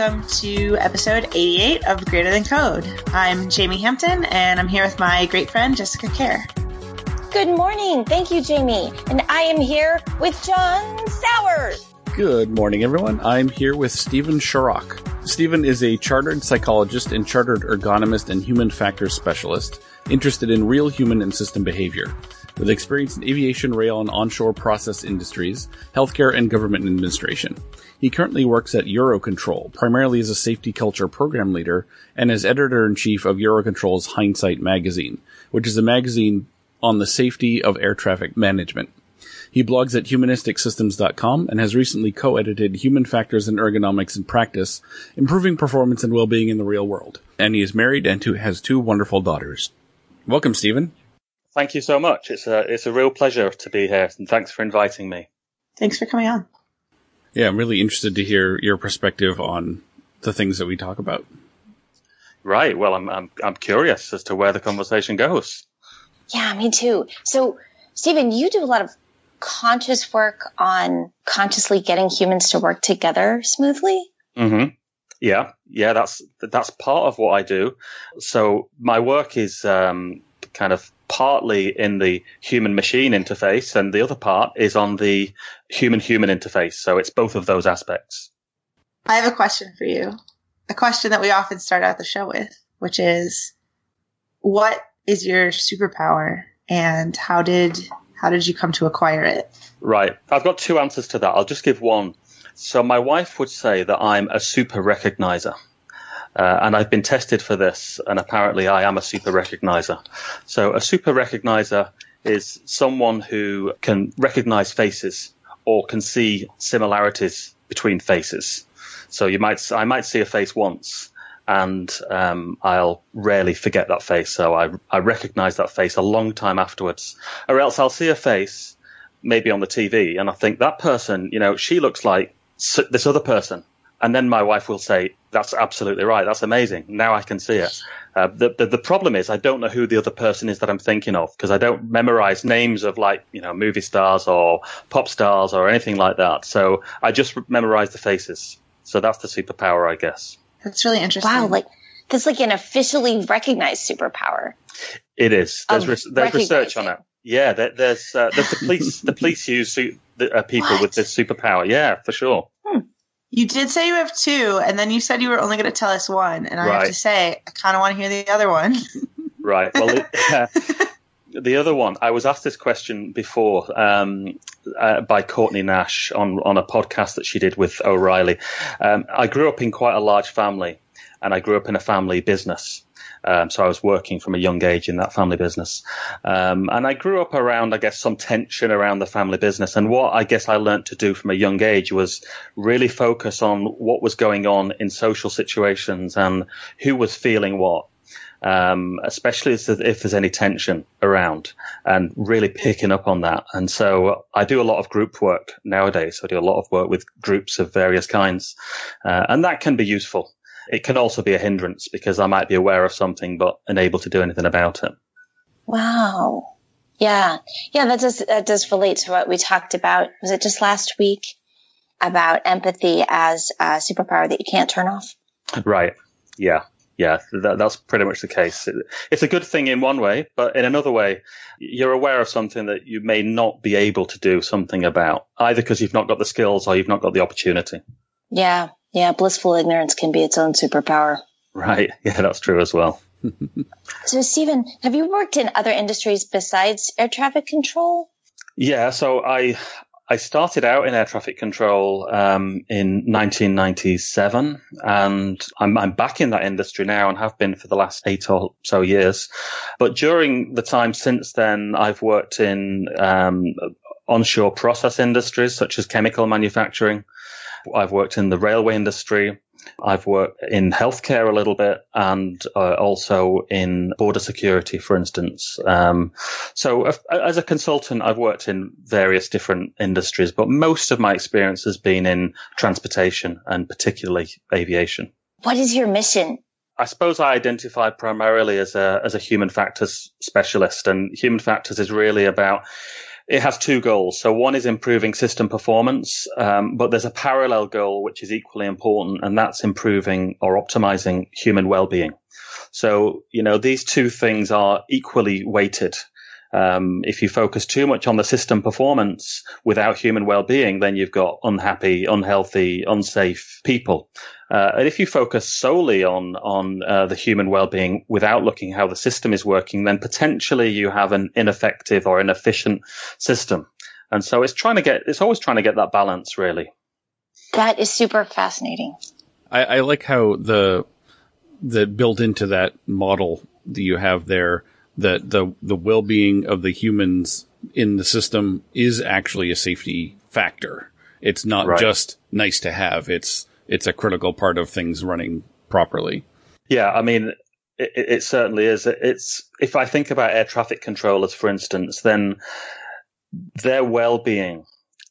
everyone, and welcome to episode 88 of Greater Than Code. I'm Jamey Hampton, and I'm here with my great friend Jessica Kerr. Good morning. Thank you, Jamey. And I am here with John Sawers. Good morning, everyone. I'm here with Steven Shorrock. Steven is a chartered psychologist and chartered ergonomist and human factors specialist interested in real human and system behavior. With experience in aviation, rail, and onshore process industries, healthcare, and government administration. He currently works at Eurocontrol, primarily as a safety culture program leader and as editor in chief of Eurocontrol's Hindsight magazine, which is a magazine on the safety of air traffic management. He blogs at humanisticsystems.com and has recently co-edited Human Factors and Ergonomics in Practice, Improving Performance and Well-Being in the Real World. And he is married and has two wonderful daughters. Welcome, Steven. Thank you so much. It's a it's a real pleasure to be here, and thanks for inviting me. Thanks for coming on. Yeah, I'm really interested to hear your perspective on the things that we talk about. Right. Well, I'm I'm I'm curious as to where the conversation goes. Yeah, me too. So, Steven, you do a lot of conscious work on consciously getting humans to work together smoothly. Mm-hmm. Yeah, yeah, that's that's part of what I do. So my work is um, kind of partly in the human machine interface, and the other part is on the human human interface. So it's both of those aspects. I have a question for you. A question that we often start out the show with, which is what is your superpower and how did how did you come to acquire it? Right. I've got two answers to that. I'll just give one. So my wife would say that I'm a super recognizer. Uh, and I've been tested for this, and apparently I am a super recognizer. So a super recognizer is someone who can recognize faces or can see similarities between faces. So you might, I might see a face once, and um, I'll rarely forget that face. So I, I recognize that face a long time afterwards, or else I'll see a face maybe on the TV, and I think that person, you know, she looks like this other person. And then my wife will say, "That's absolutely right. That's amazing. Now I can see it." Uh, the, the, the problem is I don't know who the other person is that I'm thinking of because I don't memorize names of like you know movie stars or pop stars or anything like that. So I just memorize the faces. So that's the superpower, I guess. That's really interesting. Wow, like that's like an officially recognized superpower. It is. There's, re- there's research on it. Yeah, there, there's uh, there's the police. the police use su- the, uh, people What? with this superpower. Yeah, for sure. You did say you have two, and then you said you were only going to tell us one, and I have to say I kind of want to hear the other one. Right. Well, it, uh, the other one, I was asked this question before um, uh, by Courtney Nash on on a podcast that she did with O'Reilly. Um, I grew up in quite a large family, and I grew up in a family business. Um, so I was working from a young age in that family business, um, and I grew up around, I guess, some tension around the family business. And what I guess I learned to do from a young age was really focus on what was going on in social situations and who was feeling what um, especially if there's- any tension around and really picking up on that. And so I do a lot of group work nowadays. I do a lot of work with groups of various kinds. Uh, and that can be useful. It can also be a hindrance because I might be aware of something but unable to do anything about it. Wow. Yeah. Yeah, that does that does relate to what we talked about. Was it just last week about empathy as a superpower that you can't turn off? Right. Yeah. Yeah. That, that's pretty much the case. It, it's a good thing in one way, but in another way, you're aware of something that you may not be able to do something about, either because you've not got the skills or you've not got the opportunity. Yeah. Yeah. Blissful ignorance can be its own superpower. Right. Yeah, that's true as well. So, Steven, have you worked in other industries besides air traffic control? Yeah, so I I started out in air traffic control um, in 1997, and I'm, I'm back in that industry now and have been for the last eight or so years. But during the time since then, I've worked in um, onshore process industries such as chemical manufacturing. I've worked in the railway industry. I've worked in healthcare a little bit and uh, also in border security, for instance. Um, so uh, as a consultant, I've worked in various different industries, but most of my experience has been in transportation and particularly aviation. What is your mission? I suppose I identify primarily as a as a human factors specialist, and human factors is really about It has two goals. So one is improving system performance, um, but there's a parallel goal which is equally important, and that's improving or optimizing human well-being. So, you know, these two things are equally weighted. Um, if you focus too much on the system performance without human well-being, then you've got unhappy, unhealthy, unsafe people. Uh, and if you focus solely on on uh, the human well-being without looking how the system is working, then potentially you have an ineffective or inefficient system. And so it's trying to get it's always trying to get that balance, really. That is super fascinating. I, I like how the the built into that model that you have there that the the well being of the humans in the system is actually a safety factor. It's not right. just nice to have. It's it's a critical part of things running properly. Yeah, I mean, it, it certainly is. It's if I think about air traffic controllers, for instance, then their well-being,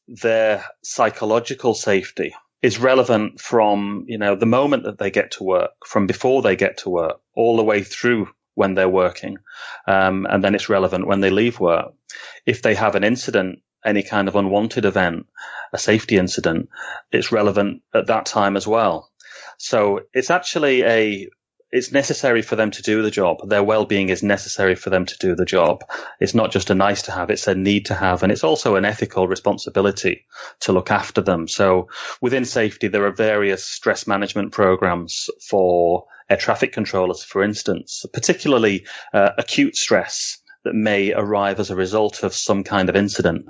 their psychological safety is relevant from you know the moment that they get to work, from before they get to work, all the way through when they're working. Um, and then it's relevant when they leave work. If they have an incident, any kind of unwanted event, a safety incident, it's relevant at that time as well. So it's actually a it's necessary for them to do the job. Their well-being is necessary for them to do the job. It's not just a nice to have, it's a need to have. And it's also an ethical responsibility to look after them. So within safety, there are various stress management programs for air traffic controllers, for instance, particularly uh, acute stress that may arrive as a result of some kind of incident.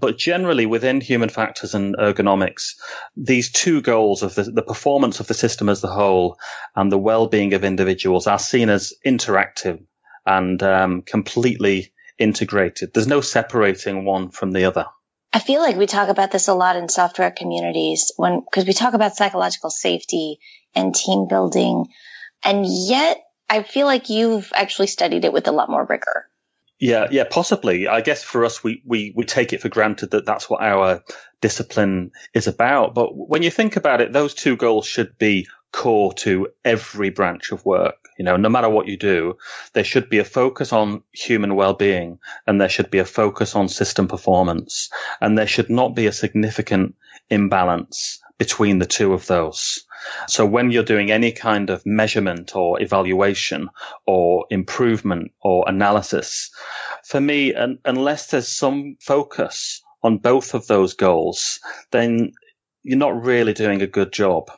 But generally, within human factors and ergonomics, these two goals of the, the performance of the system as a whole and the well-being of individuals are seen as interactive and um, completely integrated. There's no separating one from the other. I feel like we talk about this a lot in software communities when, because we talk about psychological safety and team building. And yet I feel like you've actually studied it with a lot more rigor. Yeah, yeah, possibly. I guess for us, we, we, we take it for granted that that's what our discipline is about. But when you think about it, those two goals should be core to every branch of work. You know, no matter what you do, there should be a focus on human well-being and there should be a focus on system performance and there should not be a significant imbalance between the two of those. So when you're doing any kind of measurement or evaluation or improvement or analysis, for me, unless there's some focus on both of those goals, then you're not really doing a good job.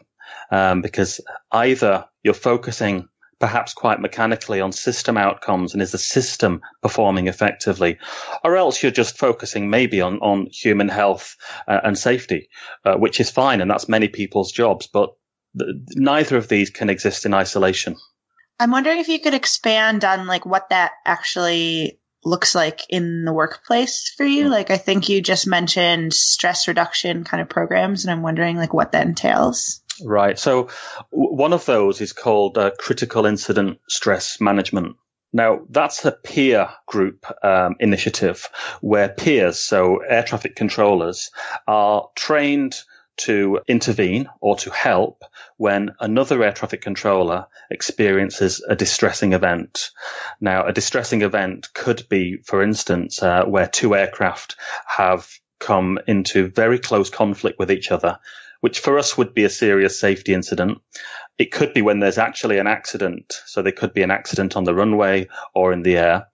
Um, because either you're focusing perhaps quite mechanically on system outcomes and is the system performing effectively? Or else you're just focusing maybe on, on human health uh, and safety, uh, which is fine. And that's many people's jobs, but th- neither of these can exist in isolation. I'm wondering if you could expand on like what that actually looks like in the workplace for you. Like I think you just mentioned stress reduction kind of programs and I'm wondering like what that entails. Right. So one of those is called uh, critical incident stress management. Now, that's a peer group um, initiative where peers, so air traffic controllers, are trained to intervene or to help when another air traffic controller experiences a distressing event. Now, a distressing event could be, for instance, uh, where two aircraft have come into very close conflict with each other which for us would be a serious safety incident. It could be when there's actually an accident. So there could be an accident on the runway or in the air.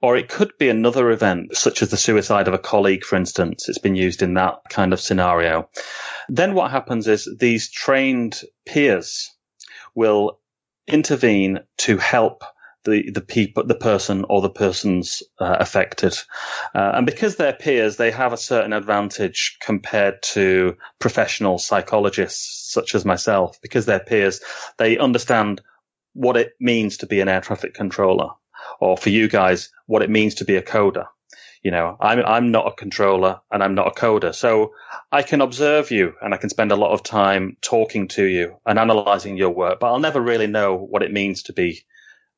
Or it could be another event, such as the suicide of a colleague, for instance. It's been used in that kind of scenario. Then what happens is these trained peers will intervene to help the the people, the person or the persons uh, affected, uh, and because they're peers, they have a certain advantage compared to professional psychologists such as myself. Because they're peers, they understand what it means to be an air traffic controller, or for you guys, what it means to be a coder. You know, I'm I'm not a controller and I'm not a coder, so I can observe you and I can spend a lot of time talking to you and analyzing your work, but I'll never really know what it means to be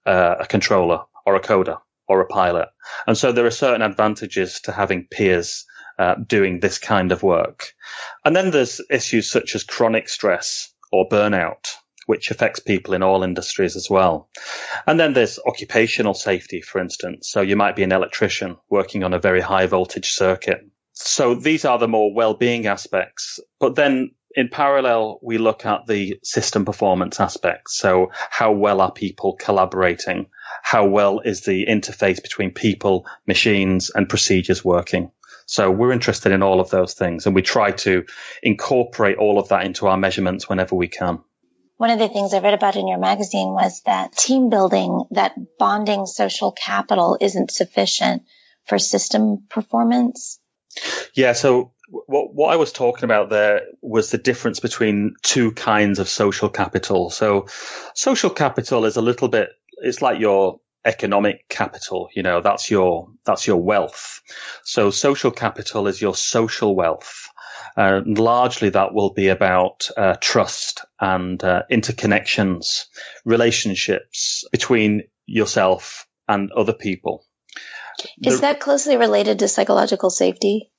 uh, a controller or a coder or a pilot. And so there are certain advantages to having peers uh, doing this kind of work. And then there's issues such as chronic stress or burnout which affects people in all industries as well. And then there's occupational safety, for instance. So you might be an electrician working on a very high voltage circuit. So these are the more well-being aspects. But then in parallel, we look at the system performance aspects. So how well are people collaborating? How well is the interface between people, machines and procedures working? So we're interested in all of those things and we try to incorporate all of that into our measurements whenever we can. One of the things I read about in your magazine was that team building, that bonding social capital isn't sufficient for system performance. Yeah. So what, what I was talking about there was the difference between two kinds of social capital. So social capital is a little bit, it's like your economic capital. You know, that's your, that's your wealth. So social capital is your social wealth. And largely that will be about uh, trust and uh, interconnections, relationships between yourself and other people. Is the, that closely related to psychological safety?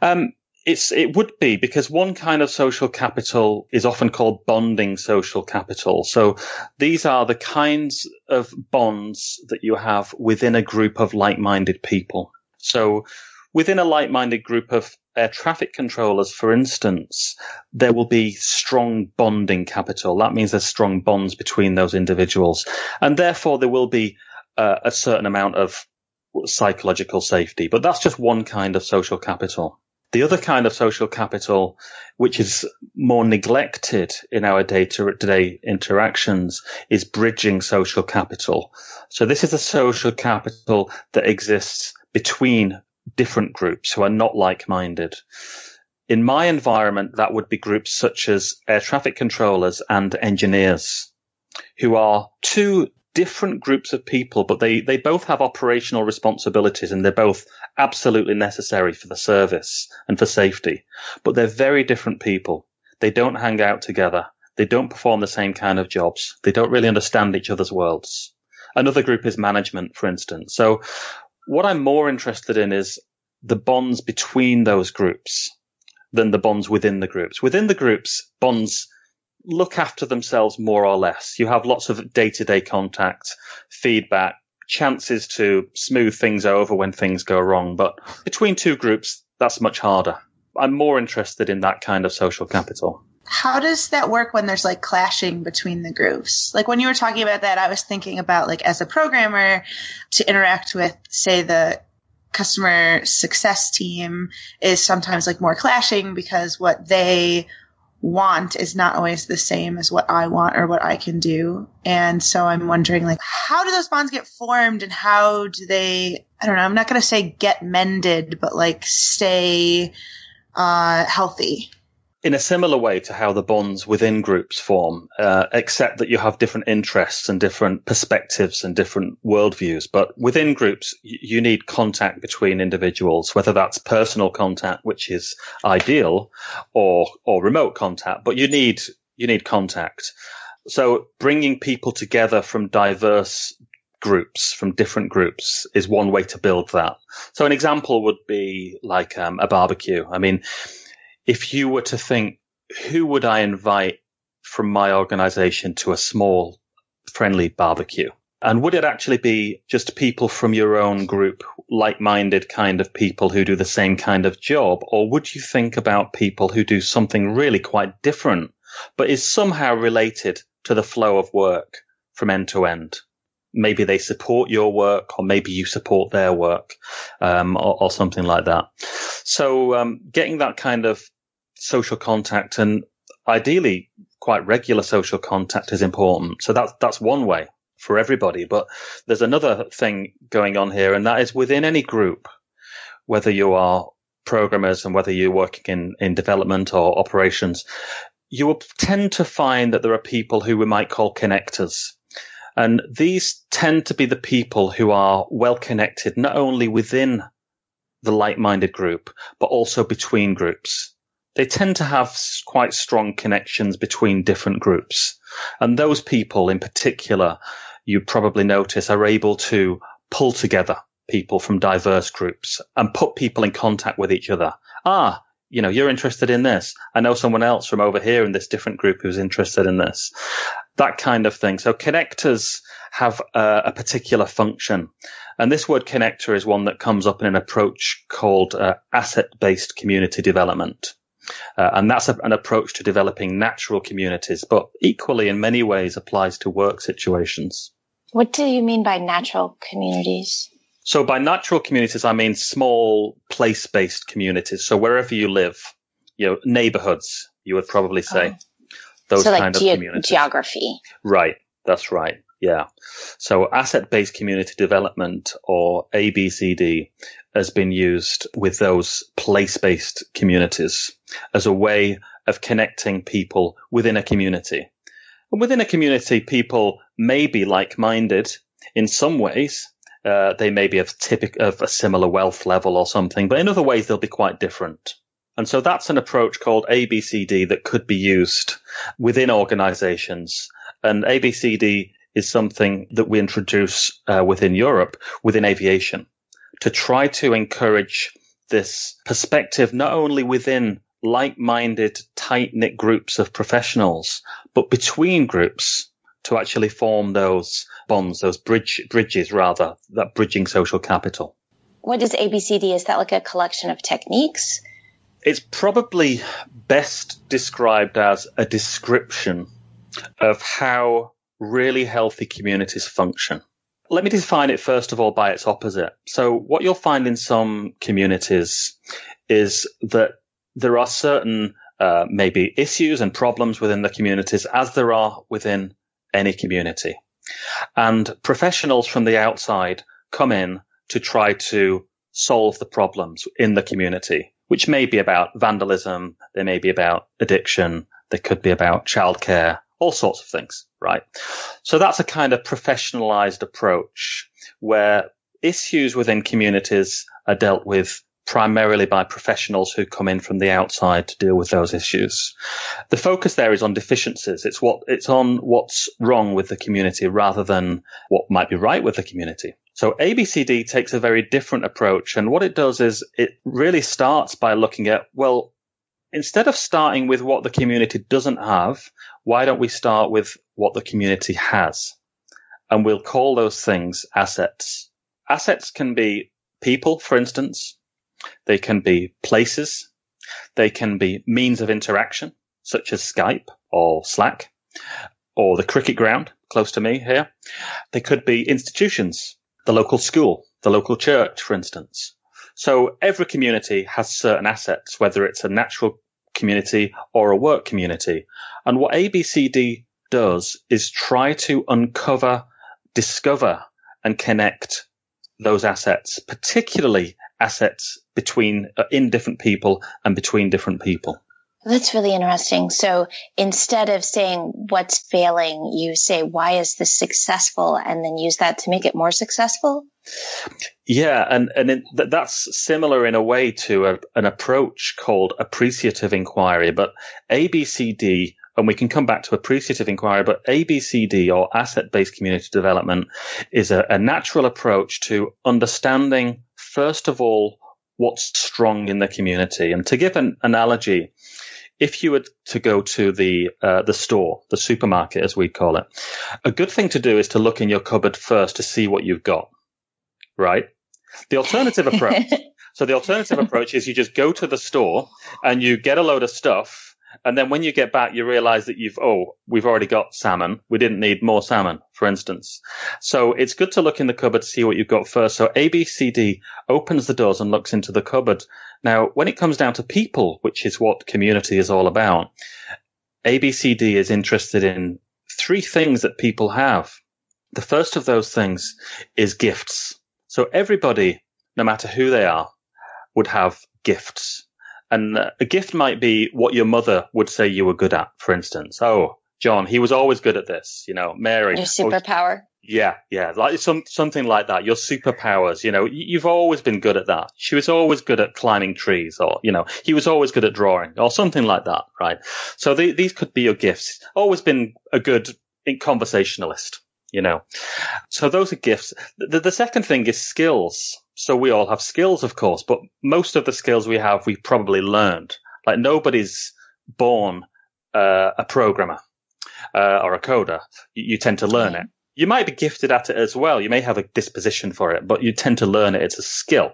Um, it's, it would be because one kind of social capital is often called bonding social capital. So these are the kinds of bonds that you have within a group of like-minded people. So within a like-minded group of air traffic controllers, for instance, there will be strong bonding capital. That means there's strong bonds between those individuals. And therefore there will be uh, a certain amount of psychological safety. But that's just one kind of social capital. The other kind of social capital, which is more neglected in our day-to-day interactions, is bridging social capital. So this is a social capital that exists between different groups who are not like-minded. In my environment, that would be groups such as air traffic controllers and engineers who are two different groups of people, but they, they both have operational responsibilities and they're both absolutely necessary for the service and for safety. But they're very different people. They don't hang out together. They don't perform the same kind of jobs. They don't really understand each other's worlds. Another group is management, for instance. So what I'm more interested in is the bonds between those groups than the bonds within the groups. Within the groups, bonds look after themselves more or less. You have lots of day to day contact, feedback, chances to smooth things over when things go wrong. But between two groups, that's much harder. I'm more interested in that kind of social capital. How does that work when there's like clashing between the groups? Like when you were talking about that, I was thinking about like as a programmer to interact with, say, the customer success team is sometimes like more clashing because what they want is not always the same as what I want or what I can do. And so I'm wondering like how do those bonds get formed and how do they I don't know, I'm not going to say get mended, but like stay uh healthy in a similar way to how the bonds within groups form, uh, except that you have different interests and different perspectives and different worldviews. But within groups, you need contact between individuals, whether that's personal contact, which is ideal, or or remote contact. But you need you need contact. So bringing people together from diverse groups, from different groups, is one way to build that. So an example would be like um, a barbecue. I mean if you were to think, who would I invite from my organization to a small friendly barbecue? And would it actually be just people from your own group, like-minded kind of people who do the same kind of job? Or would you think about people who do something really quite different, but is somehow related to the flow of work from end to end? Maybe they support your work or maybe you support their work, um, or, or, something like that. So, um, getting that kind of social contact and ideally quite regular social contact is important. So that's, that's one way for everybody. But there's another thing going on here, and that is within any group, whether you are programmers and whether you're working in, in development or operations, you will tend to find that there are people who we might call connectors. And these tend to be the people who are well connected, not only within the like-minded group, but also between groups they tend to have quite strong connections between different groups. And those people in particular, you probably notice are able to pull together people from diverse groups and put people in contact with each other. Ah, you know, you're interested in this. I know someone else from over here in this different group who's interested in this. that kind of thing. So connectors have a, a, particular function. And this word connector is one that comes up in an approach called uh, asset-based community development. Uh, and that's a, an approach to developing natural communities, but equally in many ways applies to work situations. What do you mean by natural communities? So by natural communities, I mean small place-based communities. So wherever you live, you know, neighborhoods, you would probably say. Oh. Those so kind like of communities. geography. Right. That's right. Yeah. So asset-based community development or ABCD has been used with those place-based communities as a way of connecting people within a community. And within a community, people may be like-minded in some ways. Uh, they may be of typic of a similar wealth level or something, but in other ways they'll be quite different. And so that's an approach called ABCD that could be used within organizations. And ABCD is something that we introduce uh, within Europe, within aviation, to try to encourage this perspective not only within like-minded, tight-knit groups of professionals, but between groups to actually form those bonds, those bridge, bridges rather, that bridging social capital. What is ABCD? Is that like a collection of techniques? It's probably best described as a description of how really healthy communities function. Let me define it first of all by its opposite. So what you'll find in some communities is that there are certain uh, maybe issues and problems within the communities as there are within any community. And professionals from the outside come in to try to solve the problems in the community, which may be about vandalism, they may be about addiction, they could be about childcare, all sorts of things, right? So that's a kind of professionalized approach where issues within communities are dealt with primarily by professionals who come in from the outside to deal with those issues. The focus there is on deficiencies. It's what, it's on what's wrong with the community rather than what might be right with the community. So ABCD takes a very different approach. And what it does is it really starts by looking at, well, instead of starting with what the community doesn't have, why don't we start with what the community has? And we'll call those things assets. Assets can be people, for instance. They can be places. They can be means of interaction, such as Skype or Slack or the cricket ground close to me here. They could be institutions, the local school, the local church, for instance. So every community has certain assets, whether it's a natural community or a work community. And what ABCD does is try to uncover, discover and connect those assets, particularly assets between uh, in different people and between different people. That's really interesting. So instead of saying what's failing, you say, why is this successful? And then use that to make it more successful? Yeah. And, and it, that's similar in a way to a, an approach called appreciative inquiry, but ABCD, and we can come back to appreciative inquiry, but ABCD or asset based community development is a, a natural approach to understanding, first of all, what's strong in the community. And to give an analogy, if you were to go to the uh, the store, the supermarket as we call it, a good thing to do is to look in your cupboard first to see what you've got. Right? The alternative approach. so the alternative approach is you just go to the store and you get a load of stuff and then when you get back, you realize that you've, oh, we've already got salmon. We didn't need more salmon, for instance. So it's good to look in the cupboard to see what you've got first. So ABCD opens the doors and looks into the cupboard. Now, when it comes down to people, which is what community is all about, ABCD is interested in three things that people have. The first of those things is gifts. So everybody, no matter who they are, would have gifts. And a gift might be what your mother would say you were good at, for instance. Oh, John, he was always good at this. You know, Mary. Your oh, superpower. yeah, yeah, like some something like that. Your superpowers. You know, you've always been good at that. She was always good at climbing trees, or you know, he was always good at drawing, or something like that, right? So the, these could be your gifts. Always been a good conversationalist. You know, so those are gifts. The, the second thing is skills. So we all have skills, of course, but most of the skills we have, we've probably learned. Like nobody's born uh, a programmer. uh, or a coder, you, you, tend to learn it. You might be gifted at it as well. You may have a disposition for it, but you tend to learn it. It's a skill.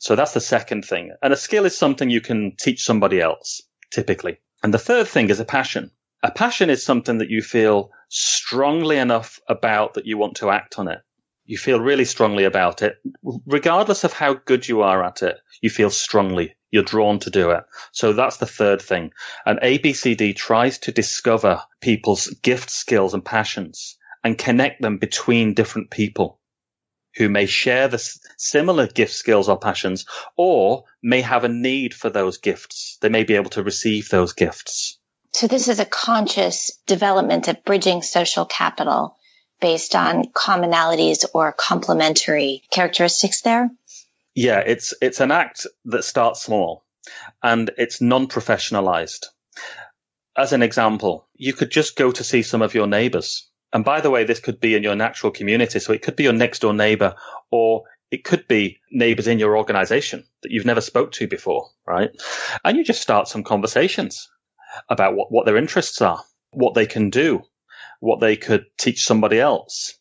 So that's the second thing. And a skill is something you can teach somebody else, typically. And the third thing is a passion. A passion is something that you feel strongly enough about that you want to act on it. You feel really strongly about it. Regardless of how good you are at it, you feel strongly. You're drawn to do it. So that's the third thing. And ABCD tries to discover people's gifts, skills and passions and connect them between different people who may share the similar gifts, skills or passions or may have a need for those gifts. They may be able to receive those gifts. So this is a conscious development of bridging social capital based on commonalities or complementary characteristics there? Yeah, it's it's an act that starts small and it's non-professionalized. As an example, you could just go to see some of your neighbors. And by the way, this could be in your natural community. So it could be your next door neighbor or it could be neighbors in your organization that you've never spoke to before, right? And you just start some conversations about what, what their interests are, what they can do, what they could teach somebody else.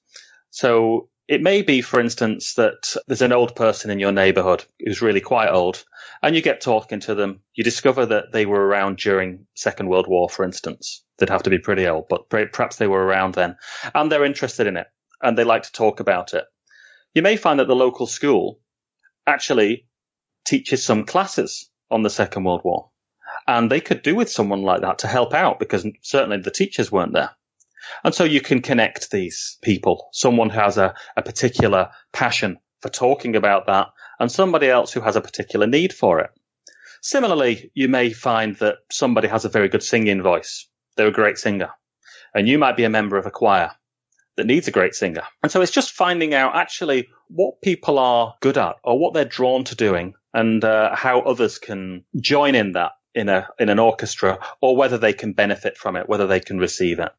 So it may be, for instance, that there's an old person in your neighborhood who's really quite old and you get talking to them. You discover that they were around during Second World War, for instance. They'd have to be pretty old, but perhaps they were around then and they're interested in it and they like to talk about it. You may find that the local school actually teaches some classes on the Second World War. And they could do with someone like that to help out because certainly the teachers weren't there. And so you can connect these people, someone who has a, a particular passion for talking about that and somebody else who has a particular need for it. Similarly, you may find that somebody has a very good singing voice. They're a great singer and you might be a member of a choir that needs a great singer. And so it's just finding out actually what people are good at or what they're drawn to doing and uh, how others can join in that in a in an orchestra or whether they can benefit from it, whether they can receive it.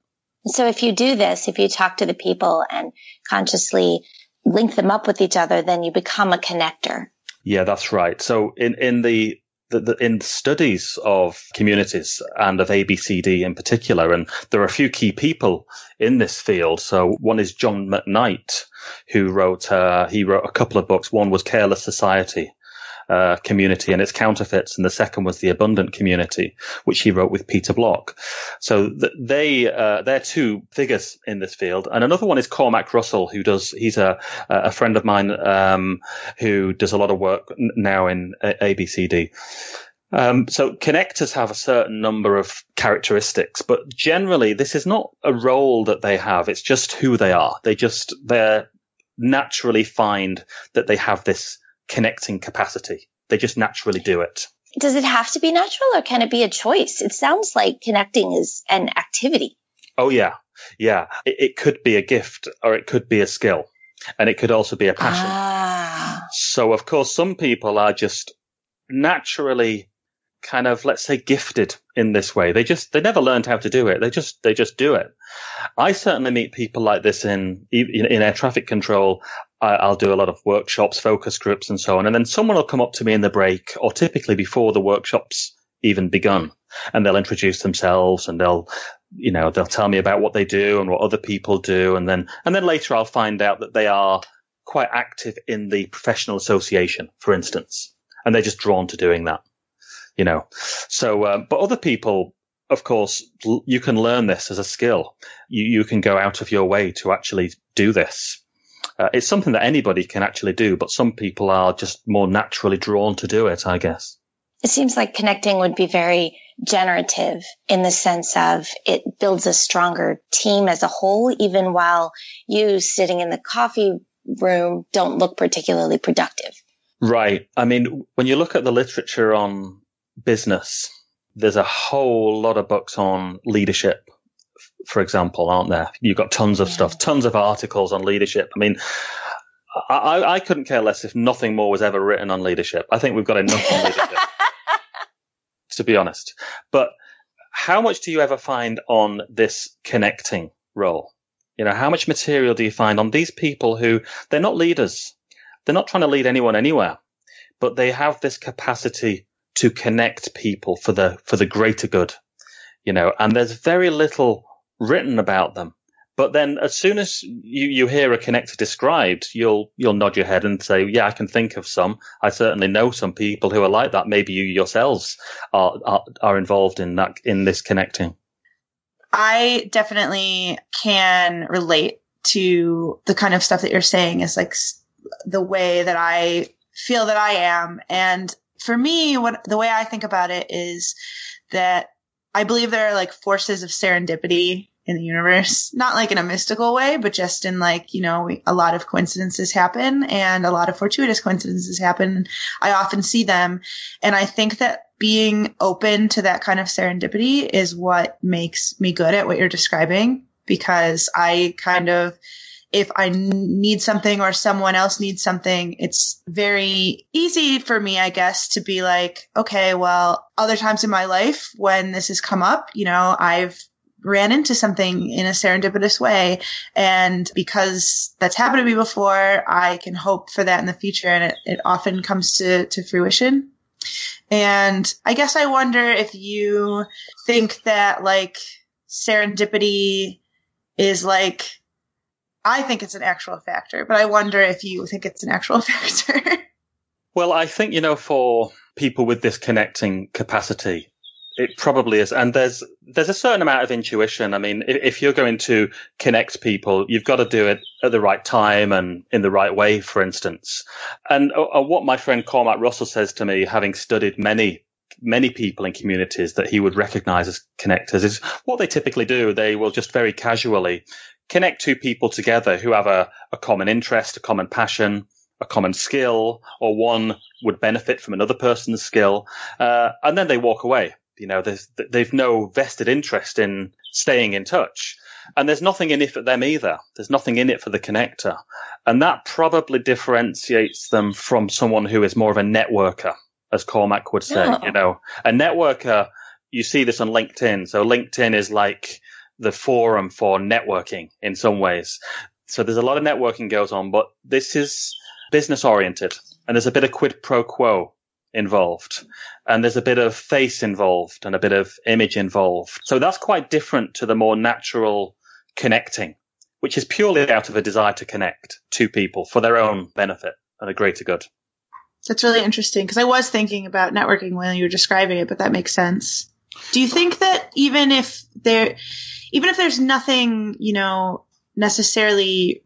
So if you do this, if you talk to the people and consciously link them up with each other, then you become a connector. Yeah, that's right. So in in the the, the, in studies of communities and of ABCD in particular, and there are a few key people in this field. So one is John McKnight, who wrote uh, he wrote a couple of books. One was Careless Society, uh, community and its counterfeits, and the second was the abundant community, which he wrote with Peter Block. So th- they uh, they're two figures in this field, and another one is Cormac Russell, who does he's a a friend of mine um, who does a lot of work now in ABCD. Um, so connectors have a certain number of characteristics, but generally this is not a role that they have. It's just who they are. They just, they naturally find that they have this connecting capacity. They just naturally do it. Does it have to be natural or can it be a choice? It sounds like connecting is an activity. Oh yeah. Yeah. It, it could be a gift or it could be a skill and it could also be a passion. Ah. So of course, some people are just naturally kind of, let's say, gifted in this way. They just, they never learned how to do it. They just, they just do it. I certainly meet people like this in, in, in air traffic control. I, will do a lot of workshops, focus groups and so on. And then someone will come up to me in the break or typically before the workshops even begun and they'll introduce themselves and they'll, you know, they'll tell me about what they do and what other people do. And then, and then later I'll find out that they are quite active in the professional association, for instance, and they're just drawn to doing that, you know. So, uh, but other people, of course, you can learn this as a skill. You, you can go out of your way to actually do this. Uh, it's something that anybody can actually do, but some people are just more naturally drawn to do it, I guess. It seems like connecting would be very generative in the sense of it builds a stronger team as a whole, even while you sitting in the coffee room don't look particularly productive. Right. I mean, when you look at the literature on business, there's a whole lot of books on leadership for example, aren't there? You've got tons of yeah. stuff, tons of articles on leadership. I mean, I, I, couldn't care less if nothing more was ever written on leadership. I think we've got enough on leadership, to be honest. But how much do you ever find on this connecting role? You know, how much material do you find on these people who they're not leaders? They're not trying to lead anyone anywhere, but they have this capacity to connect people for the, for the greater good, you know, and there's very little written about them. But then as soon as you, you hear a connector described, you'll, you'll nod your head and say, yeah, I can think of some. I certainly know some people who are like that. Maybe you yourselves are, are, are involved in that, in this connecting. I definitely can relate to the kind of stuff that you're saying is like the way that I feel that I am. And for me, what the way I think about it is that I believe there are like forces of serendipity in the universe, not like in a mystical way, but just in like, you know, a lot of coincidences happen and a lot of fortuitous coincidences happen. I often see them. And I think that being open to that kind of serendipity is what makes me good at what you're describing because I kind of, if I need something or someone else needs something, it's very easy for me, I guess, to be like, okay, well, other times in my life when this has come up, you know, I've ran into something in a serendipitous way. And because that's happened to me before, I can hope for that in the future. And it, it often comes to, to fruition. And I guess I wonder if you think that like serendipity is like I think it's an actual factor, but I wonder if you think it's an actual factor. well, I think, you know, for people with this connecting capacity, it probably is. And there's, there's a certain amount of intuition. I mean, if, if you're going to connect people, you've got to do it at the right time and in the right way, for instance. And uh, uh what my friend Cormac Russell says to me, having studied many many people in communities that he would recognize as connectors is what they typically do. They will just very casually connect two people together who have a, a common interest, a common passion, a common skill, or one would benefit from another person's skill, uh, and then they walk away. You know, they've no vested interest in staying in touch. And there's nothing in it for them either. There's nothing in it for the connector. And that probably differentiates them from someone who is more of a networker, as Cormac would say. Yeah. You know, a networker, you see this on LinkedIn. So LinkedIn is like the forum for networking in some ways. So there's a lot of networking goes on, but this is business oriented and there's a bit of quid pro quo involved and there's a bit of face involved and a bit of image involved. So that's quite different to the more natural connecting, which is purely out of a desire to connect two people for their own benefit and a greater good. That's really interesting because I was thinking about networking when you were describing it, but that makes sense. Do you think that even if there, even if there's nothing, you know, necessarily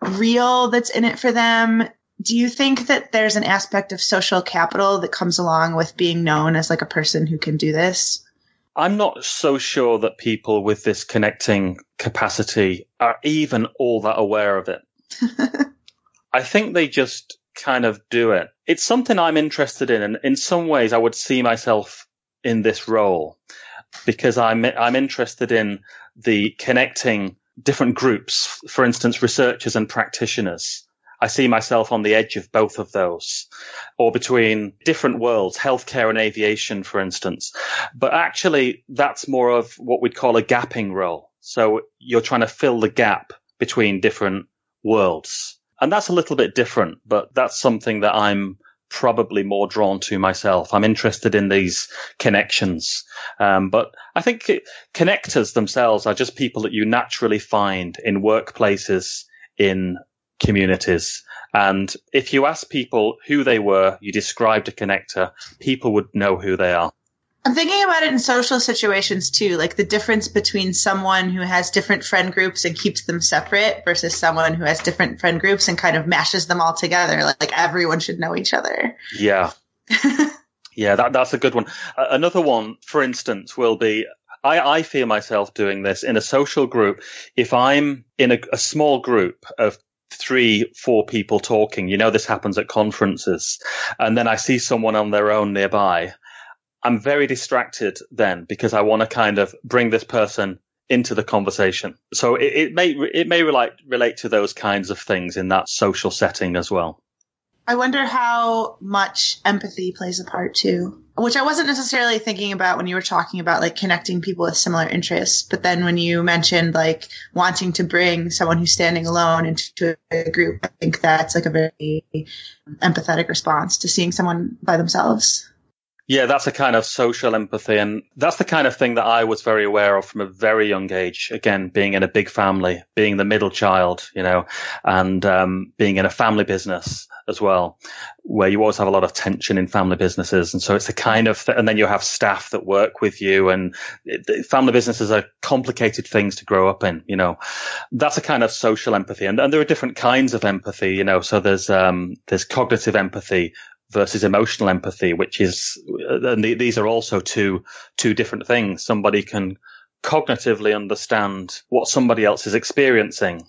real that's in it for them, do you think that there's an aspect of social capital that comes along with being known as like a person who can do this? I'm not so sure that people with this connecting capacity are even all that aware of it. I think they just kind of do it. It's something I'm interested in, and in some ways, I would see myself in this role because I'm I'm interested in the connecting different groups, for instance, researchers and practitioners. I see myself on the edge of both of those, or between different worlds, healthcare and aviation, for instance. But actually, that's more of what we'd call a gapping role. So you're trying to fill the gap between different worlds. And that's a little bit different, but that's something that I'm probably more drawn to myself. I'm interested in these connections. Um, but I think connectors themselves are just people that you naturally find in workplaces, in communities. And if you ask people who they were, you described a connector, people would know who they are. I'm thinking about it in social situations too, like the difference between someone who has different friend groups and keeps them separate versus someone who has different friend groups and kind of mashes them all together. Like, like everyone should know each other. Yeah. yeah, that, that's a good one. Uh, another one, for instance, will be I, I, feel myself doing this in a social group. If I'm in a, a, small group of three, four people talking, you know, this happens at conferences, and then I see someone on their own nearby, I'm very distracted then because I want to kind of bring this person into the conversation. So it, it may it may relate relate to those kinds of things in that social setting as well. I wonder how much empathy plays a part too, which I wasn't necessarily thinking about when you were talking about like connecting people with similar interests. But then when you mentioned like wanting to bring someone who's standing alone into a group, I think that's like a very empathetic response to seeing someone by themselves. Yeah, that's a kind of social empathy. And that's the kind of thing that I was very aware of from a very young age. Again, being in a big family, being the middle child, you know, and um, being in a family business as well, where you always have a lot of tension in family businesses. And so it's a kind of, th- and then you have staff that work with you and it, family businesses are complicated things to grow up in, you know, that's a kind of social empathy. And, and there are different kinds of empathy, you know, so there's, um, there's cognitive empathy, versus emotional empathy, which is, and these are also two, two different things. Somebody can cognitively understand what somebody else is experiencing.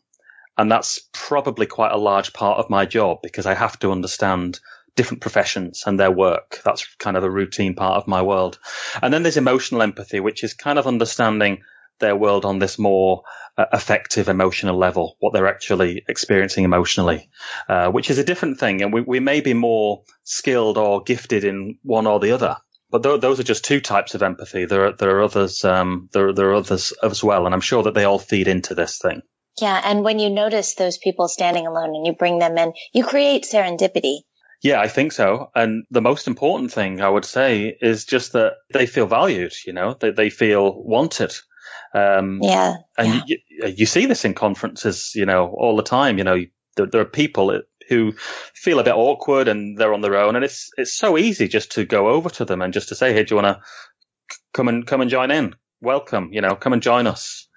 And that's probably quite a large part of my job because I have to understand different professions and their work. That's kind of a routine part of my world. And then there's emotional empathy, which is kind of understanding their world on this more uh, effective emotional level, what they're actually experiencing emotionally, uh, which is a different thing. And we, we may be more skilled or gifted in one or the other. But th- those are just two types of empathy. There are, there are others, um, there, there are others as well. And I'm sure that they all feed into this thing. Yeah. And when you notice those people standing alone and you bring them in, you create serendipity. Yeah, I think so. And the most important thing I would say is just that they feel valued, you know, that they feel wanted. Um, yeah. And yeah. You, you, see this in conferences, you know, all the time. You know, there, there, are people who feel a bit awkward and they're on their own, and it's it's so easy just to go over to them and just to say, "Hey, do you want to come and come and join in? Welcome, you know, come and join us."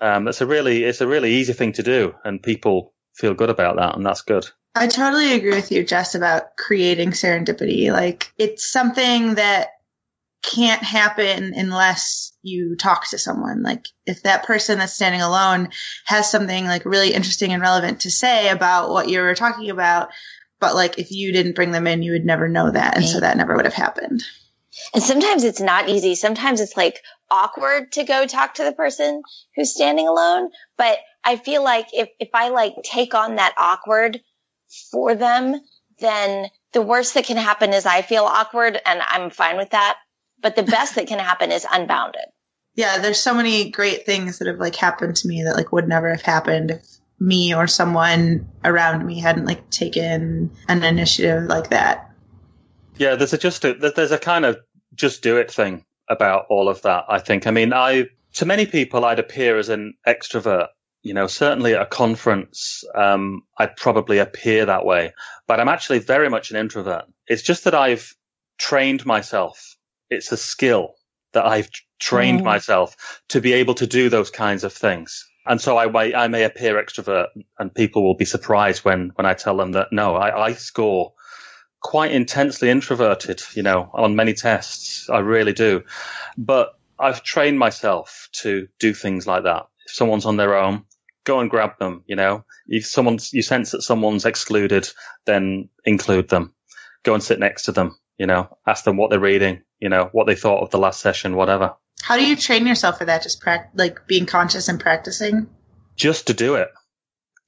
Um, it's a really it's a really easy thing to do, and people feel good about that, and that's good. I totally agree with you, Jess, about creating serendipity. Like, it's something that can't happen unless you talk to someone. Like if that person that's standing alone has something like really interesting and relevant to say about what you were talking about, but like if you didn't bring them in, you would never know that. And so that never would have happened. And sometimes it's not easy. Sometimes it's like awkward to go talk to the person who's standing alone. But I feel like if, if I like take on that awkward for them, then the worst that can happen is I feel awkward and I'm fine with that. But the best that can happen is unbounded. Yeah, there's so many great things that have like happened to me that like would never have happened if me or someone around me hadn't like taken an initiative like that. Yeah, there's a just a, there's a kind of just do it thing about all of that. I think. I mean, I to many people I'd appear as an extrovert. You know, certainly at a conference, um, I'd probably appear that way, but I'm actually very much an introvert. It's just that I've trained myself it's a skill that I've trained mm. myself to be able to do those kinds of things. And so I, I may appear extrovert and people will be surprised when, when I tell them that no, I, I score quite intensely introverted, you know, on many tests. I really do. But I've trained myself to do things like that. If someone's on their own, go and grab them, you know. If someone's, you sense that someone's excluded, then include them. Go and sit next to them, you know, ask them what they're reading, you know, what they thought of the last session, whatever. How do you train yourself for that? Just pra- like being conscious and practicing? Just to do it.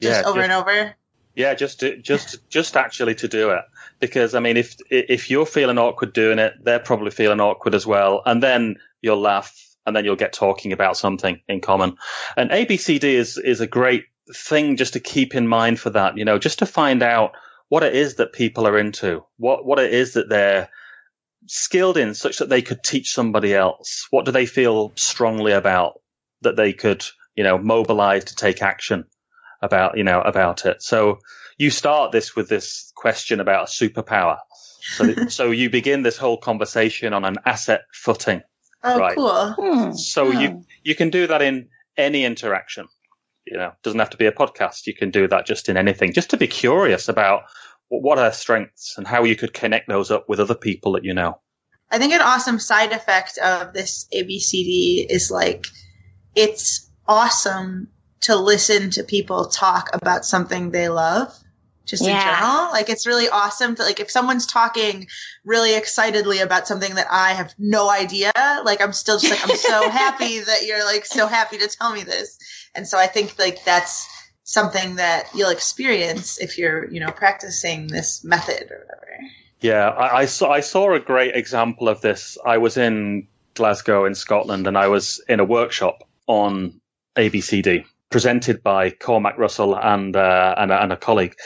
Just yeah, over just, and over? Yeah, just to, just just actually to do it. Because I mean if if you're feeling awkward doing it, they're probably feeling awkward as well. And then you'll laugh and then you'll get talking about something in common. And ABCD is is a great thing just to keep in mind for that, you know, just to find out what it is that people are into, what what it is that they're skilled in such that they could teach somebody else? What do they feel strongly about that they could, you know, mobilize to take action about, you know, about it? So you start this with this question about a superpower. So, so you begin this whole conversation on an asset footing. Oh, right? cool. Hmm. So you, hmm. you can do that in any interaction. You know, doesn't have to be a podcast. You can do that just in anything, just to be curious about what are strengths and how you could connect those up with other people that you know. I think an awesome side effect of this ABCD is like it's awesome to listen to people talk about something they love just yeah. in general. Like it's really awesome to like if someone's talking really excitedly about something that I have no idea, like I'm still just like I'm so happy that you're like so happy to tell me this. And so I think like that's something that you'll experience if you're, you know, practicing this method or whatever. Yeah, I, I, saw I saw a great example of this. I was in Glasgow in Scotland, and I was in a workshop on ABCD presented by Cormac Russell and uh, and, and a colleague,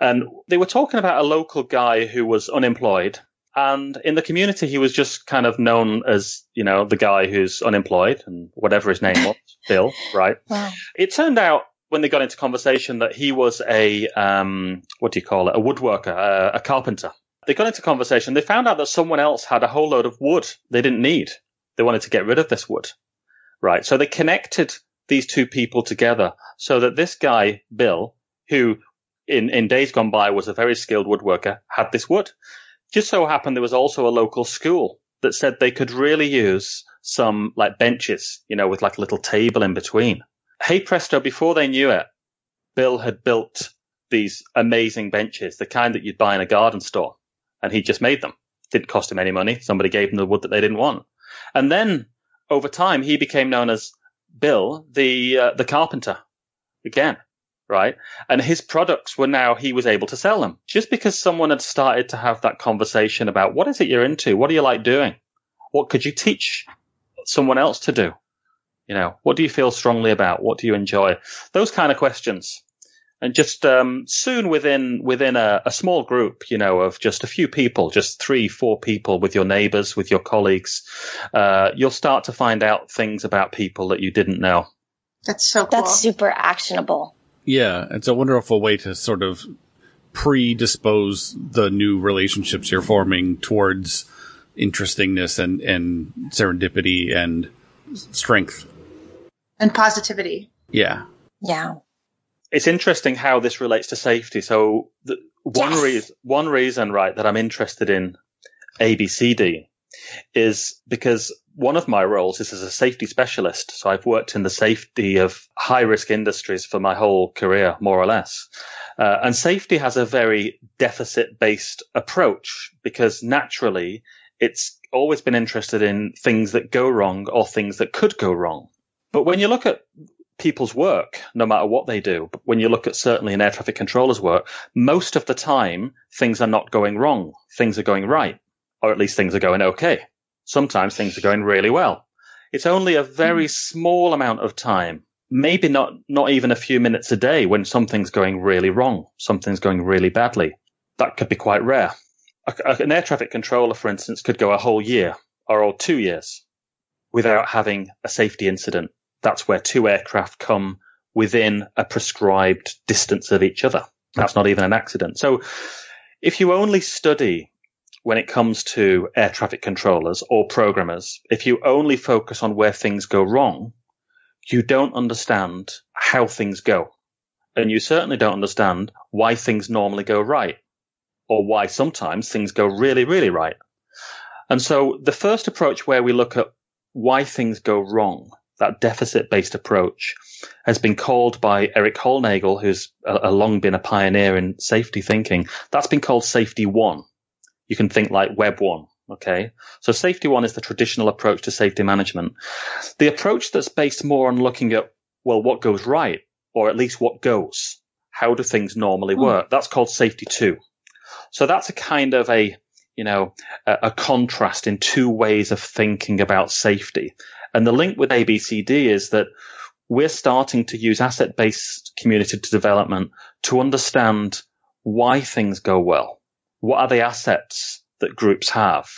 and they were talking about a local guy who was unemployed And in the community, he was just kind of known as, you know, the guy who's unemployed and whatever his name was, Bill, right? Wow. It turned out when they got into conversation that he was a, um, what do you call it? A woodworker, a, a carpenter. They got into conversation. They found out that someone else had a whole load of wood they didn't need. They wanted to get rid of this wood, right? So they connected these two people together so that this guy, Bill, who in, in days gone by was a very skilled woodworker, had this wood. Just so happened there was also a local school that said they could really use some like benches, you know, with like a little table in between. Hey presto, before they knew it, Bill had built these amazing benches, the kind that you'd buy in a garden store. And he just made them. Didn't cost him any money. Somebody gave him the wood that they didn't want. And then over time, he became known as Bill, the, uh, the carpenter again right? And his products were now, he was able to sell them just because someone had started to have that conversation about what is it you're into? What do you like doing? What could you teach someone else to do? You know, what do you feel strongly about? What do you enjoy? Those kind of questions. And just um, soon within within a, a, small group, you know, of just a few people, just three, four people with your neighbors, with your colleagues, uh, you'll start to find out things about people that you didn't know. That's so cool. That's super actionable. Yeah, it's a wonderful way to sort of predispose the new relationships you're forming towards interestingness and, and serendipity and strength. And positivity. Yeah. Yeah. It's interesting how this relates to safety. So the, one Yes. reason, one reason, right, that I'm interested in ABCD is because one of my roles is as a safety specialist. So I've worked in the safety of high risk industries for my whole career, more or less. Uh, and safety has a very deficit based approach because naturally it's always been interested in things that go wrong or things that could go wrong. But when you look at people's work, no matter what they do, but when you look at certainly an air traffic controller's work, most of the time things are not going wrong. Things are going right, or at least things are going okay. Sometimes things are going really well. It's only a very hmm. small amount of time, maybe not, not even a few minutes a day when something's going really wrong, something's going really badly. That could be quite rare. An air traffic controller, for instance, could go a whole year or, or two years without having a safety incident. That's where two aircraft come within a prescribed distance of each other. That's not even an accident. So if you only study when it comes to air traffic controllers or programmers, if you only focus on where things go wrong, you don't understand how things go. And you certainly don't understand why things normally go right or why sometimes things go really, really right. And so the first approach where we look at why things go wrong, that deficit based approach has been called by Erik Hollnagel, who's a, a long been a pioneer in safety thinking. That's been called safety one. You can think like web one. Okay. So safety one is the traditional approach to safety management. The approach that's based more on looking at, well, what goes right, or at least what goes. How do things normally hmm. work? That's called safety two. So that's a kind of a, you know, a, a contrast in two ways of thinking about safety. And the link with ABCD is that we're starting to use asset based community development to understand why things go well. What are the assets that groups have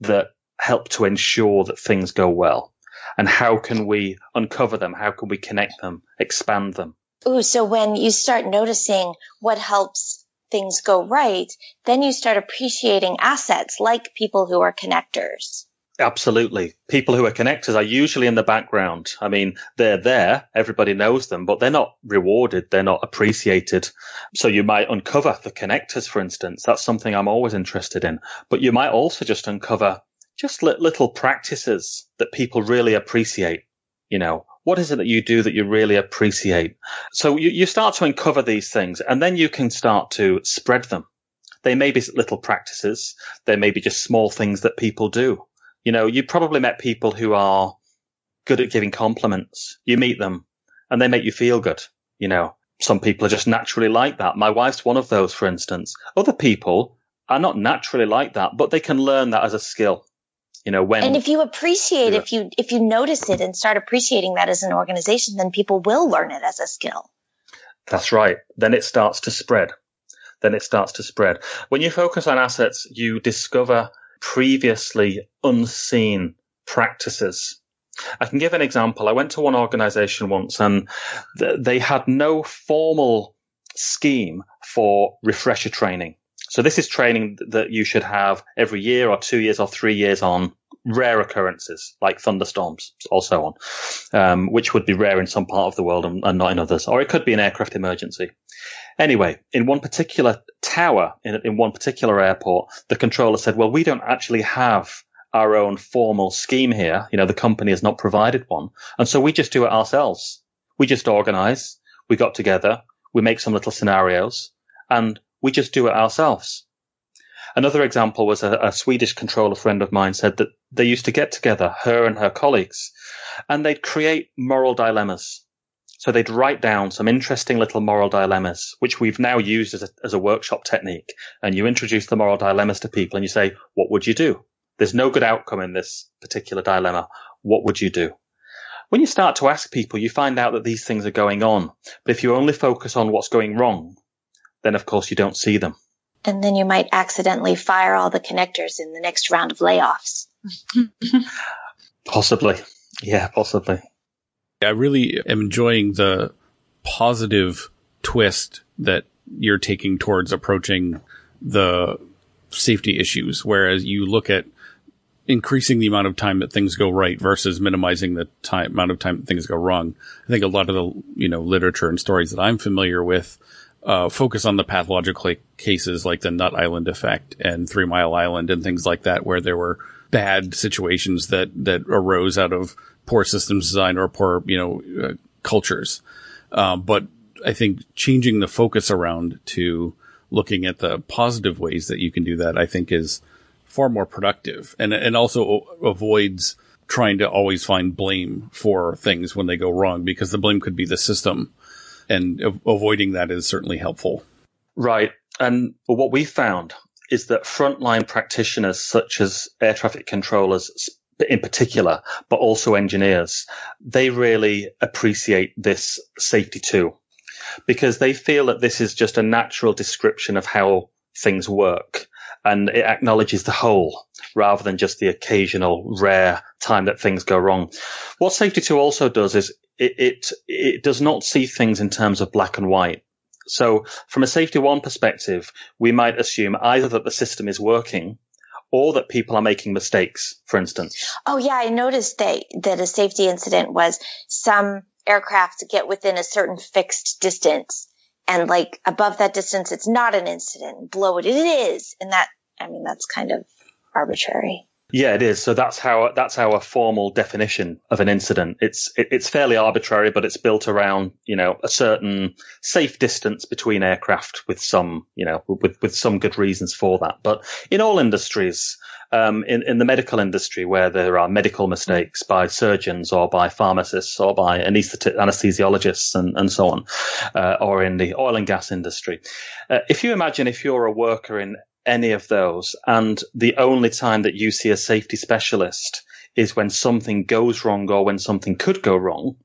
that help to ensure that things go well? And how can we uncover them? How can we connect them, expand them? Ooh, so when you start noticing what helps things go right, then you start appreciating assets like people who are connectors. Absolutely. People who are connectors are usually in the background. I mean, they're there. Everybody knows them, but they're not rewarded. They're not appreciated. So you might uncover the connectors, for instance. That's something I'm always interested in. But you might also just uncover just li- little practices that people really appreciate. You know, what is it that you do that you really appreciate? So you, you start to uncover these things and then you can start to spread them. They may be little practices. They may be just small things that people do. You know, you probably met people who are good at giving compliments. You meet them and they make you feel good. You know, some people are just naturally like that. My wife's one of those, for instance. Other people are not naturally like that, but they can learn that as a skill. You know, when And if you appreciate, if you, if you notice it and start appreciating that as an organization, then people will learn it as a skill. That's right. Then it starts to spread. then it starts to spread. When you focus on assets, you discover previously unseen practices. I can give an example. I went to one organization once and th- they had no formal scheme for refresher training. So this is training that you should have every year or two years or three years on rare occurrences like thunderstorms or so on, um, which would be rare in some part of the world and, and, not in others. Or it could be an aircraft emergency. Anyway, in one particular tower, in, in one particular airport, the controller said, well, we don't actually have our own formal scheme here. You know, the company has not provided one. And so we just do it ourselves. We just organize. We got together. We make some little scenarios and we just do it ourselves. Another example was a, a, Swedish controller friend of mine said that they used to get together, her and her colleagues, and they'd create moral dilemmas. So they'd write down some interesting little moral dilemmas, which we've now used as a, as a workshop technique. And you introduce the moral dilemmas to people and you say, what would you do? There's no good outcome in this particular dilemma. What would you do? When you start to ask people, you find out that these things are going on. But if you only focus on what's going wrong, then of course you don't see them. And then you might accidentally fire all the connectors in the next round of layoffs. possibly. Yeah, possibly. I really am enjoying the positive twist that you're taking towards approaching the safety issues, whereas you look at increasing the amount of time that things go right versus minimizing the time amount of time that things go wrong. I think a lot of the you know literature and stories that I'm familiar with uh, focus on the pathological cases like the Nut Island effect and Three Mile Island and things like that, where there were bad situations that that arose out of poor systems design or poor you know uh, cultures. Um, but I think changing the focus around to looking at the positive ways that you can do that, I think is far more productive and, and also avoids trying to always find blame for things when they go wrong because the blame could be the system and avoiding that is certainly helpful. Right. And what we found is that frontline practitioners such as air traffic controllers in particular, but also engineers, they really appreciate this safety two because they feel that this is just a natural description of how things work and it acknowledges the whole rather than just the occasional rare time that things go wrong. What Safety 2 also does is it, it, it does not see things in terms of black and white. So from a safety one perspective, we might assume either that the system is working or that people are making mistakes, for instance. Oh yeah, I noticed that, that a safety incident was some aircraft get within a certain fixed distance and like above that distance, it's not an incident. Below it, it is. And that, I mean, that's kind of arbitrary. Yeah, it is. So that's how that's our formal definition of an incident. It's it, it's fairly arbitrary, but it's built around you know a certain safe distance between aircraft with some you know with with some good reasons for that. But in all industries, um, in in the medical industry where there are medical mistakes by surgeons or by pharmacists or by anesthesiologists and and so on, uh, or in the oil and gas industry, uh, if you imagine if you're a worker in any of those. And the only time that you see a safety specialist is when something goes wrong or when something could go wrong,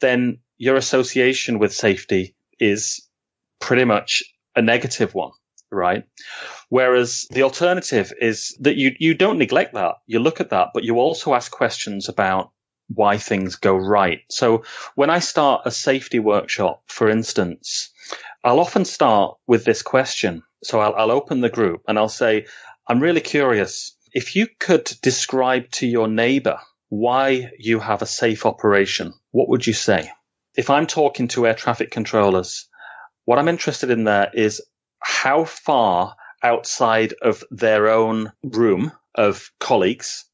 then your association with safety is pretty much a negative one, right? Whereas the alternative is that you, you don't neglect that. You look at that, but you also ask questions about why things go right. So when I start a safety workshop, for instance, I'll often start with this question. So I'll, I'll open the group and I'll say, I'm really curious. If you could describe to your neighbor why you have a safe operation, what would you say? If I'm talking to air traffic controllers, what I'm interested in there is how far outside of their own room of colleagues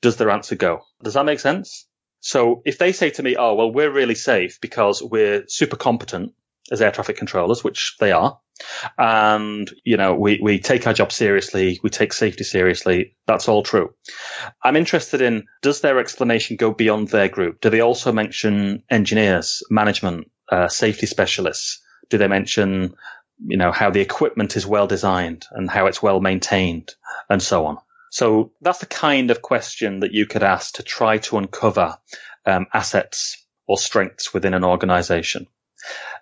does their answer go? Does that make sense? So if they say to me, oh, well, we're really safe because we're super competent as air traffic controllers, which they are. And, you know, we, we take our job seriously. We take safety seriously. That's all true. I'm interested in, does their explanation go beyond their group? Do they also mention engineers, management, uh, safety specialists? Do they mention, you know, how the equipment is well designed and how it's well maintained and so on? So that's the kind of question that you could ask to try to uncover um, assets or strengths within an organization.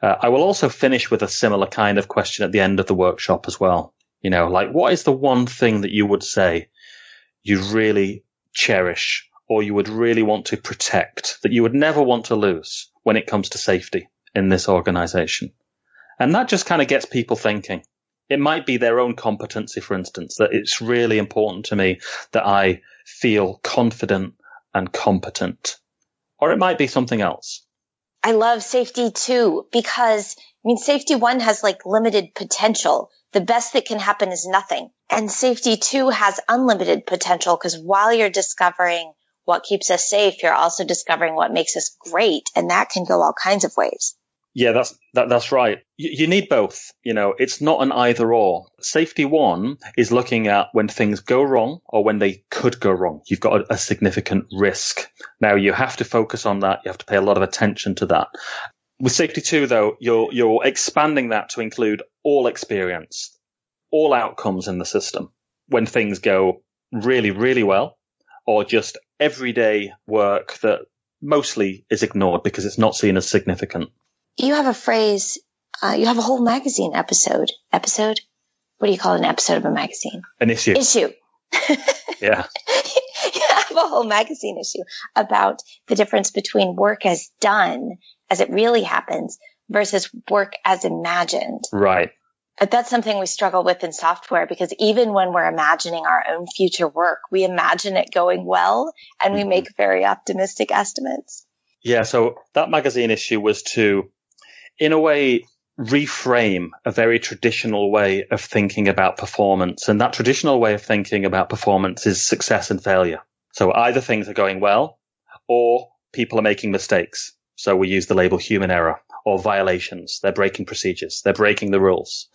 Uh, I will also finish with a similar kind of question at the end of the workshop as well. You know, like what is the one thing that you would say you really cherish or you would really want to protect that you would never want to lose when it comes to safety in this organization? And that just kind of gets people thinking. It might be their own competency, for instance, that it's really important to me that I feel confident and competent. Or it might be something else. I love safety two because I mean, safety one has like limited potential. The best that can happen is nothing. And safety two has unlimited potential because while you're discovering what keeps us safe, you're also discovering what makes us great. And that can go all kinds of ways. Yeah, that's that, that's right. You, you, need both. You know, it's not an either or. Safety one is looking at when things go wrong or when they could go wrong. You've got a, a significant risk. Now you have to focus on that. You have to pay a lot of attention to that. With safety two, though, you're you're expanding that to include all experience, all outcomes in the system. When things go really, really well, or just everyday work that mostly is ignored because it's not seen as significant you have a phrase, uh, you have a whole magazine episode, episode? What do you call an episode of a magazine? An issue. Issue. yeah. you have a whole magazine issue about the difference between work as done as it really happens versus work as imagined. Right. But that's something we struggle with in software because even when we're imagining our own future work, we imagine it going well and we mm-hmm. make very optimistic estimates. Yeah. So that magazine issue was to in a way, reframe a very traditional way of thinking about performance. And that traditional way of thinking about performance is success and failure. So either things are going well or people are making mistakes. So we use the label human error or violations. They're breaking procedures. They're breaking the rules.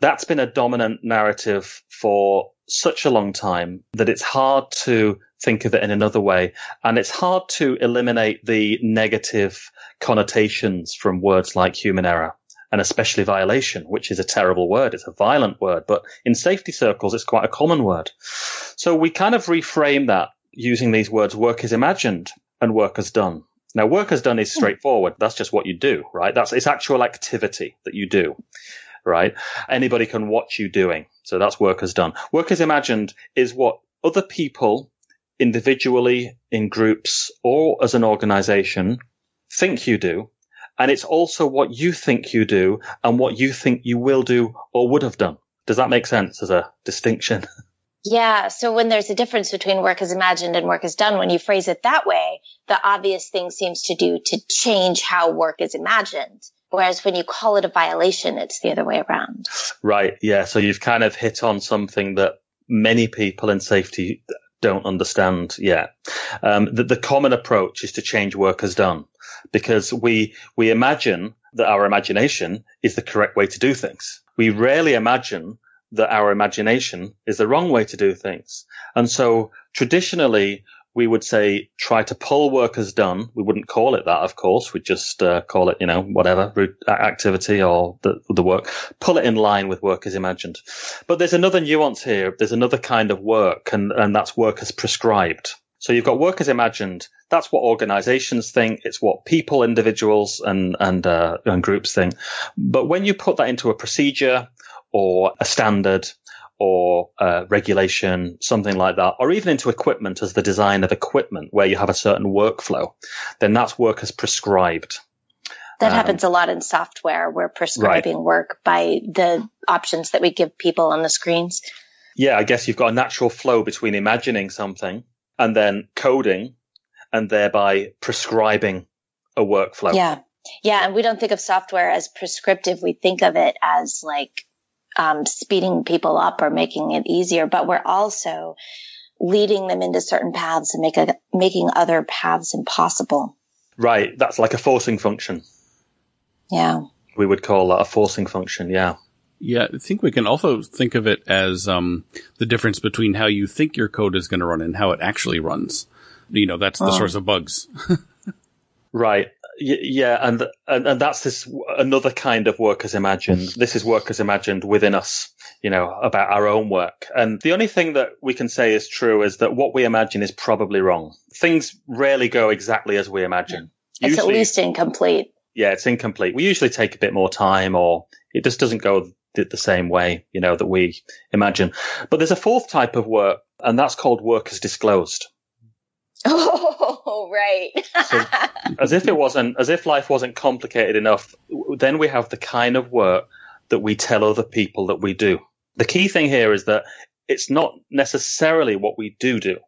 That's been a dominant narrative for such a long time that it's hard to think of it in another way. And it's hard to eliminate the negative connotations from words like human error and especially violation, which is a terrible word. It's a violent word, but in safety circles, it's quite a common word. So we kind of reframe that using these words work is imagined and work is done. Now, work is done is hmm. straightforward. That's just what you do, right? That's it's actual activity that you do, right? Anybody can watch you doing. So that's work is done. Work is imagined is what other people individually, in groups, or as an organization think you do. And it's also what you think you do and what you think you will do or would have done. Does that make sense as a distinction? Yeah. So when there's a difference between work as imagined and work as done, when you phrase it that way, the obvious thing seems to do to change how work is imagined. Whereas when you call it a violation, it's the other way around. Right. Yeah. So you've kind of hit on something that many people in safety don't understand yet. Um, the, the common approach is to change work as done because we, we imagine that our imagination is the correct way to do things. We rarely imagine that our imagination is the wrong way to do things. And so traditionally we would say try to pull work as done. We wouldn't call it that, of course. We'd just uh, call it, you know, whatever activity or the, the work. Pull it in line with work as imagined. But there's another nuance here. There's another kind of work, and and that's work as prescribed. So you've got work as imagined. That's what organizations think. It's what people, individuals, and and uh, and groups think. But when you put that into a procedure or a standard or uh, regulation, something like that, or even into equipment as the design of equipment where you have a certain workflow, then that's work as prescribed. That um, happens a lot in software. We're prescribing right. work by the options that we give people on the screens. Yeah, I guess you've got a natural flow between imagining something and then coding and thereby prescribing a workflow. Yeah. Yeah. And we don't think of software as prescriptive. We think of it as like um, speeding people up or making it easier, but we're also leading them into certain paths and make a, making other paths impossible. Right. That's like a forcing function. Yeah. We would call that a forcing function. Yeah. Yeah, I think we can also think of it as um, the difference between how you think your code is going to run and how it actually runs. You know, that's the oh. source of bugs. right yeah, and, and and that's this another kind of work as imagined. This is work as imagined within us, you know, about our own work. And the only thing that we can say is true is that what we imagine is probably wrong. Things rarely go exactly as we imagine. It's Usually, at least incomplete. Yeah, it's incomplete. We usually take a bit more time or it just doesn't go the same way, you know, that we imagine. But there's a fourth type of work and that's called work as disclosed. Oh, right. so, as if it wasn't, as if life wasn't complicated enough, then we have the kind of work that we tell other people that we do. The key thing here is that it's not necessarily what we do do.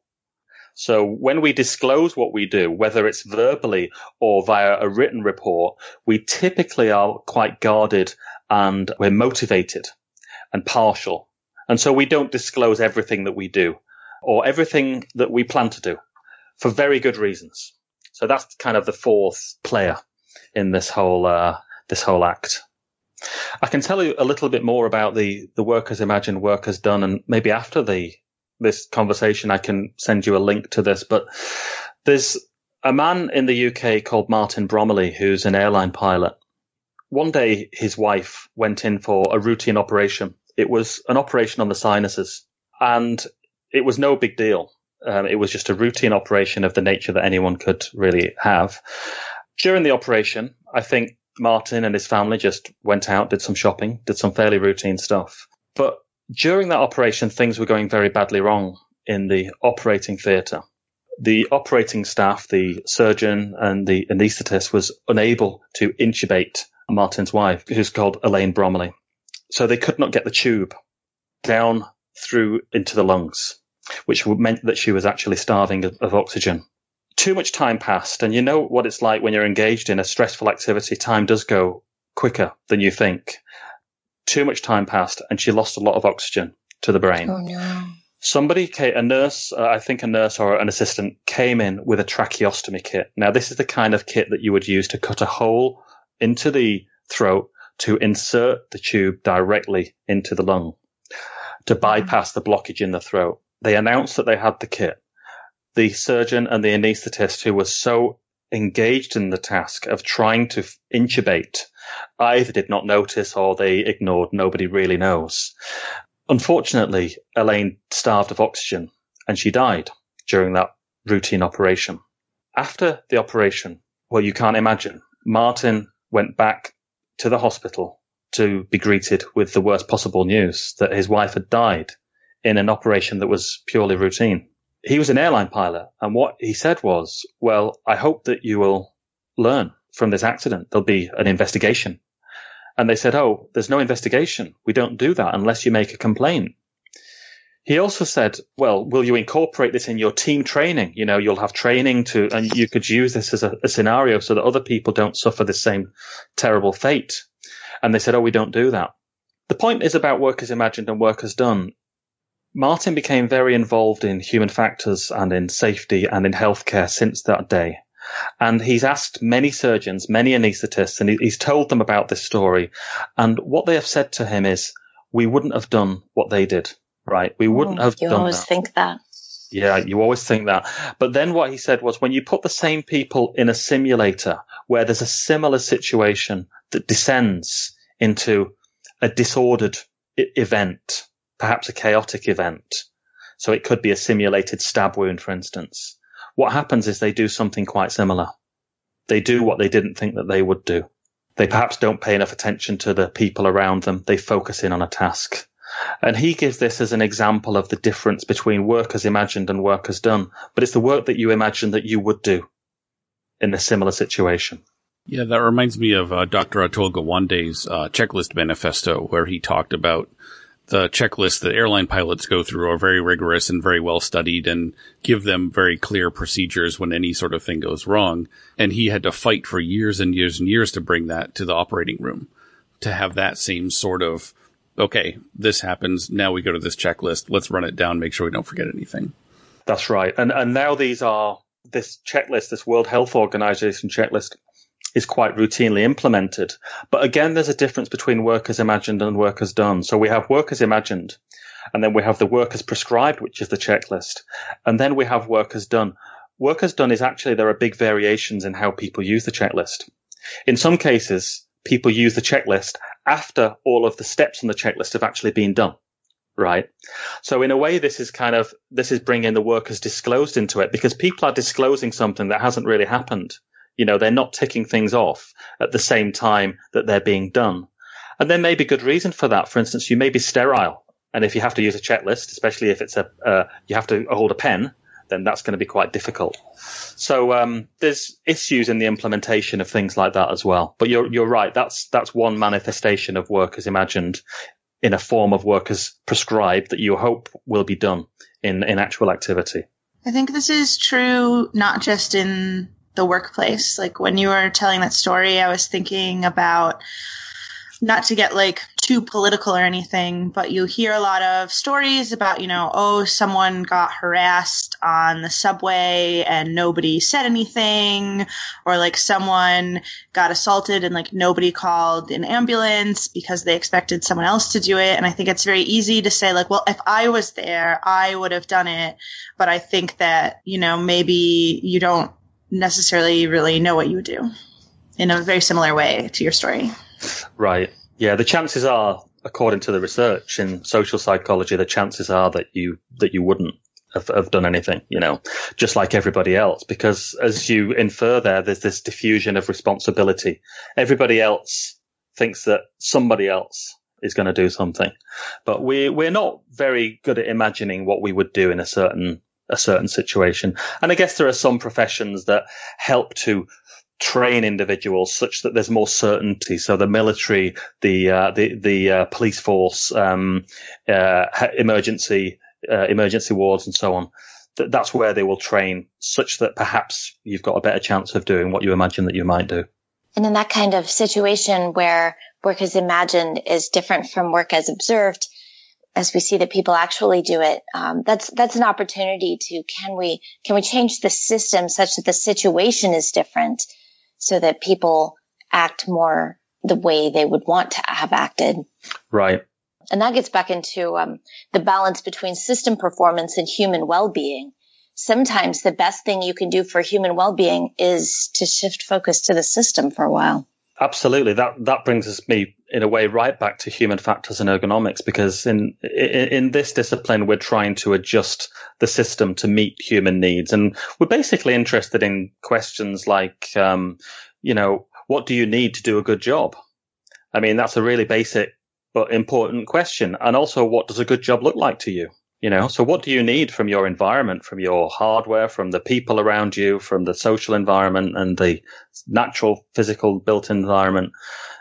So when we disclose what we do, whether it's verbally or via a written report, we typically are quite guarded and we're motivated and partial. And so we don't disclose everything that we do or everything that we plan to do for very good reasons. So that's kind of the fourth player in this whole uh, this whole act. I can tell you a little bit more about the the work as imagined, work as done, and maybe after the this conversation, I can send you a link to this. But there's a man in the UK called Martin Bromley who's an airline pilot. One day, his wife went in for a routine operation. It was an operation on the sinuses, and it was no big deal. Um, it was just a routine operation of the nature that anyone could really have. During the operation, I think Martin and his family just went out, did some shopping, did some fairly routine stuff. But during that operation, things were going very badly wrong in the operating theatre. The operating staff, the surgeon and the anaesthetist was unable to intubate Martin's wife, who's called Elaine Bromley. So they could not get the tube down through into the lungs which meant that she was actually starving of, of oxygen. Too much time passed, and you know what it's like when you're engaged in a stressful activity. Time does go quicker than you think. Too much time passed, and she lost a lot of oxygen to the brain. Oh no. Somebody, a nurse, uh, I think a nurse or an assistant came in with a tracheostomy kit. Now, this is the kind of kit that you would use to cut a hole into the throat to insert the tube directly into the lung to bypass the blockage in the throat. They announced that they had the kit. The surgeon and the anaesthetist who were so engaged in the task of trying to intubate either did not notice or they ignored. Nobody really knows. Unfortunately, Elaine starved of oxygen and she died during that routine operation. After the operation, well, you can't imagine. Martin went back to the hospital to be greeted with the worst possible news that his wife had died in an operation that was purely routine. He was an airline pilot, and what he said was, well, I hope that you will learn from this accident. There'll be an investigation. And they said, oh, there's no investigation. We don't do that unless you make a complaint. He also said, well, will you incorporate this in your team training? You know, you'll have training to, and you could use this as a, a scenario so that other people don't suffer the same terrible fate. And they said, oh, we don't do that. The point is about work as imagined and work as done. Martin became very involved in human factors and in safety and in healthcare since that day. And he's asked many surgeons, many anaesthetists, and he's told them about this story. And what they have said to him is, we wouldn't have done what they did, right? We wouldn't oh, have you done You always that. think that. Yeah, you always think that. But then what he said was when you put the same people in a simulator where there's a similar situation that descends into a disordered I- event, perhaps a chaotic event. So it could be a simulated stab wound, for instance. What happens is they do something quite similar. They do what they didn't think that they would do. They perhaps don't pay enough attention to the people around them. They focus in on a task. And he gives this as an example of the difference between work as imagined and work as done. But it's the work that you imagine that you would do in a similar situation. Yeah, that reminds me of uh, Dr. Atul Gawande's uh, checklist manifesto, where he talked about the checklists that airline pilots go through are very rigorous and very well studied and give them very clear procedures when any sort of thing goes wrong. And he had to fight for years and years and years to bring that to the operating room to have that same sort of, okay, this happens. Now we go to this checklist. Let's run it down. Make sure we don't forget anything. That's right. And, and now these are this checklist, this World Health Organization checklist is quite routinely implemented. But again, there's a difference between work as imagined and work as done. So we have work as imagined, and then we have the work as prescribed, which is the checklist, and then we have work as done. Work as done is actually there are big variations in how people use the checklist. In some cases, people use the checklist after all of the steps on the checklist have actually been done. Right. So in a way, this is kind of, this is bringing the work as disclosed into it because people are disclosing something that hasn't really happened You know, they're not ticking things off at the same time that they're being done. And there may be good reason for that. For instance, you may be sterile. And if you have to use a checklist, especially if it's a, uh, you have to hold a pen, then that's going to be quite difficult. So um, there's issues in the implementation of things like that as well. But you're you're right. That's that's one manifestation of work as imagined in a form of work as prescribed that you hope will be done in in actual activity. I think this is true not just in the workplace. Like when you were telling that story, I was thinking about not to get like too political or anything, but you hear a lot of stories about, you know, oh, someone got harassed on the subway and nobody said anything, or like someone got assaulted and like nobody called an ambulance because they expected someone else to do it. And I think it's very easy to say like, well, if I was there, I would have done it. But I think that, you know, maybe you don't necessarily really know what you would do in a very similar way to your story. Right. Yeah. The chances are, according to the research in social psychology, the chances are that you that you wouldn't have, have done anything. You know, just like everybody else, because as you infer there, there's this diffusion of responsibility. Everybody else thinks that somebody else is going to do something, but we we're not very good at imagining what we would do in a certain a certain situation. And I guess there are some professions that help to train individuals such that there's more certainty. So the military, the uh, the the uh, police force, um, uh, emergency uh, emergency wards, and so on. Th- that's where they will train, such that perhaps you've got a better chance of doing what you imagine that you might do. And in that kind of situation where work as imagined is different from work as observed, as we see that people actually do it, um, that's that's an opportunity to can we can we change the system such that the situation is different so that people act more the way they would want to have acted. Right. And that gets back into um, the balance between system performance and human well-being. Sometimes the best thing you can do for human well-being is to shift focus to the system for a while. Absolutely. That that brings us me in a way right back to human factors and ergonomics because in, in in this discipline we're trying to adjust the system to meet human needs and we're basically interested in questions like um, you know what do you need to do a good job? I mean that's a really basic but important question and also what does a good job look like to you? You know, so what do you need from your environment, from your hardware, from the people around you, from the social environment and the natural physical built environment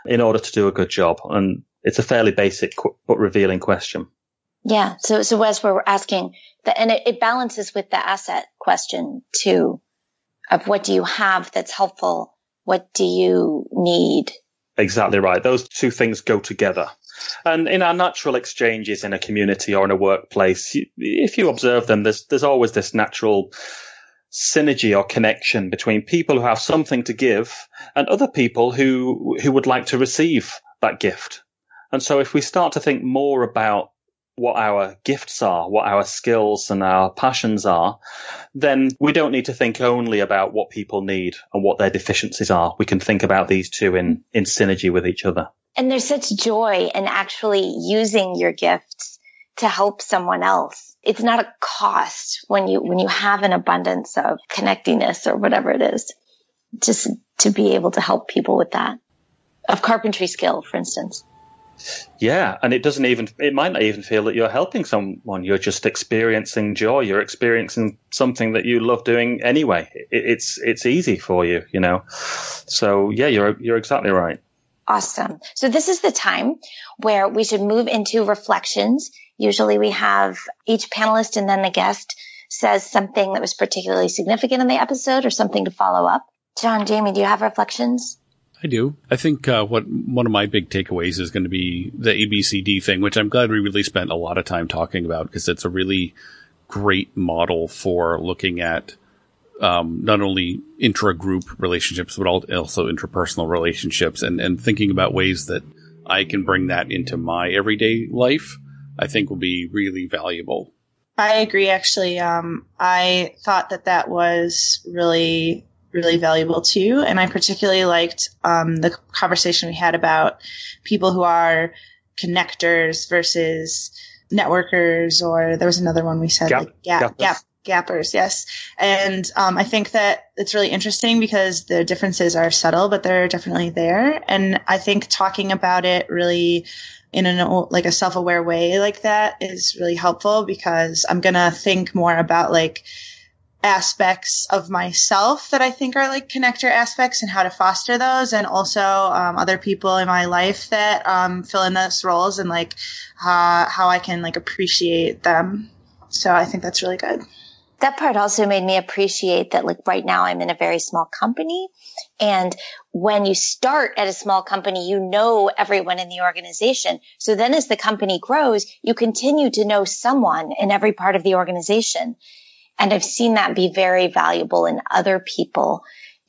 in order to do a good job? And it's a fairly basic but revealing question. Yeah. So, so as we're asking that, and it, it balances with the asset question too of what do you have that's helpful? What do you need? Exactly right. Those two things go together. And in our natural exchanges in a community or in a workplace, if you observe them, there's there's always this natural synergy or connection between people who have something to give and other people who who would like to receive that gift. And so if we start to think more about what our gifts are, what our skills and our passions are, then we don't need to think only about what people need and what their deficiencies are. We can think about these two in, in synergy with each other. And there's such joy in actually using your gifts to help someone else. It's not a cost when you, when you have an abundance of connectiness or whatever it is, just to be able to help people with that of carpentry skill, for instance. Yeah, and it doesn't even it might not even feel that you're helping someone. You're just experiencing joy. You're experiencing something that you love doing anyway. It, it's it's easy for you, you know. So yeah, you're you're exactly right. Awesome. So this is the time where we should move into reflections. Usually we have each panelist and then the guest says something that was particularly significant in the episode or something to follow up. John, Jamey, do you have reflections? I do. I think uh, what one of my big takeaways is going to be the ABCD thing, which I'm glad we really spent a lot of time talking about because it's a really great model for looking at um, not only intra-group relationships, but also interpersonal relationships and, and thinking about ways that I can bring that into my everyday life, I think will be really valuable. I agree, actually. Um, I thought that that was really, really valuable too. And I particularly liked um, the conversation we had about people who are connectors versus networkers, or there was another one we said, gap, like gap, gap, Gappers, yes. And um, I think that it's really interesting because the differences are subtle, but they're definitely there. And I think talking about it really in an like a self-aware way like that is really helpful because I'm gonna think more about like aspects of myself that I think are like connector aspects and how to foster those, and also um, other people in my life that um, fill in those roles and like uh, how I can like appreciate them. So I think that's really good. That part also made me appreciate that like right now I'm in a very small company. And when you start at a small company, you know everyone in the organization. So then as the company grows, you continue to know someone in every part of the organization. And I've seen that be very valuable in other people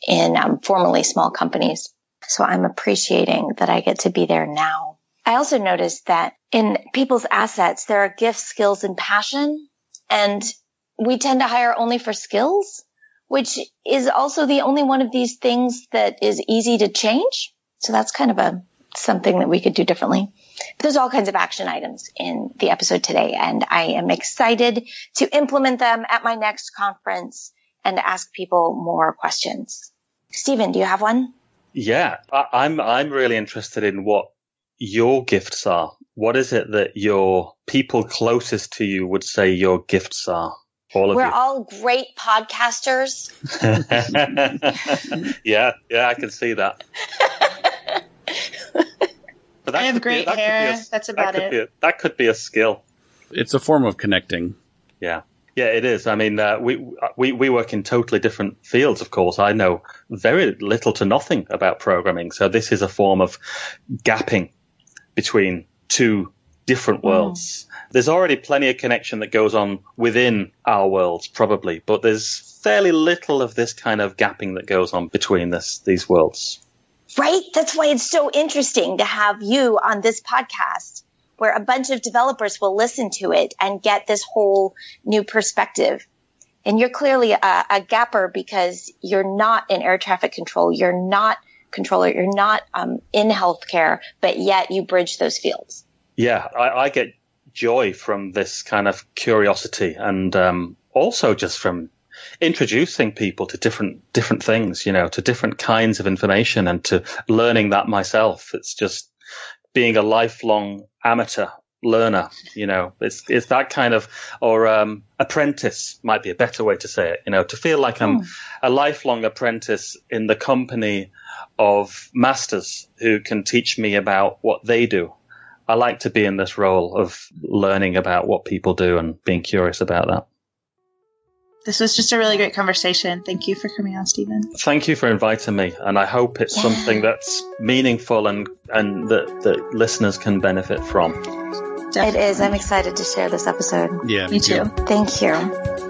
in um, formerly small companies. So I'm appreciating that I get to be there now. I also noticed that in people's assets, there are gifts, skills, and passion. And we tend to hire only for skills, which is also the only one of these things that is easy to change. So that's kind of a something that we could do differently. There's all kinds of action items in the episode today, and I am excited to implement them at my next conference and ask people more questions. Steven, do you have one? Yeah, I, am I'm, I'm really interested in what your gifts are. What is it that your people closest to you would say your gifts are? All We're you. all great podcasters. yeah, yeah, I can see that. I have great be, hair. A, That's about that it. A, that could be a skill. It's a form of connecting. Yeah. Yeah, it is. I mean, uh, we, we, we work in totally different fields, of course. I know very little to nothing about programming. So this is a form of gapping between two different hmm. worlds. Mm. There's already plenty of connection that goes on within our worlds, probably, but there's fairly little of this kind of gapping that goes on between this, these worlds. Right? That's why it's so interesting to have you on this podcast where a bunch of developers will listen to it and get this whole new perspective. And you're clearly a, a gapper because you're not in air traffic control. You're not controller. You're not um, in healthcare, but yet you bridge those fields. Yeah, I, I get joy from this kind of curiosity and um, also just from introducing people to different different things, you know, to different kinds of information and to learning that myself. It's just being a lifelong amateur learner, you know, it's it's that kind of or um, apprentice might be a better way to say it, you know, to feel like I'm mm. a lifelong apprentice in the company of masters who can teach me about what they do. I like to be in this role of learning about what people do and being curious about that. This was just a really great conversation. Thank you for coming on, Steven. Thank you for inviting me, and I hope it's yeah. something that's meaningful and and that, that listeners can benefit from. Definitely. It is. I'm excited to share this episode. Yeah, me, me too. too. Thank you.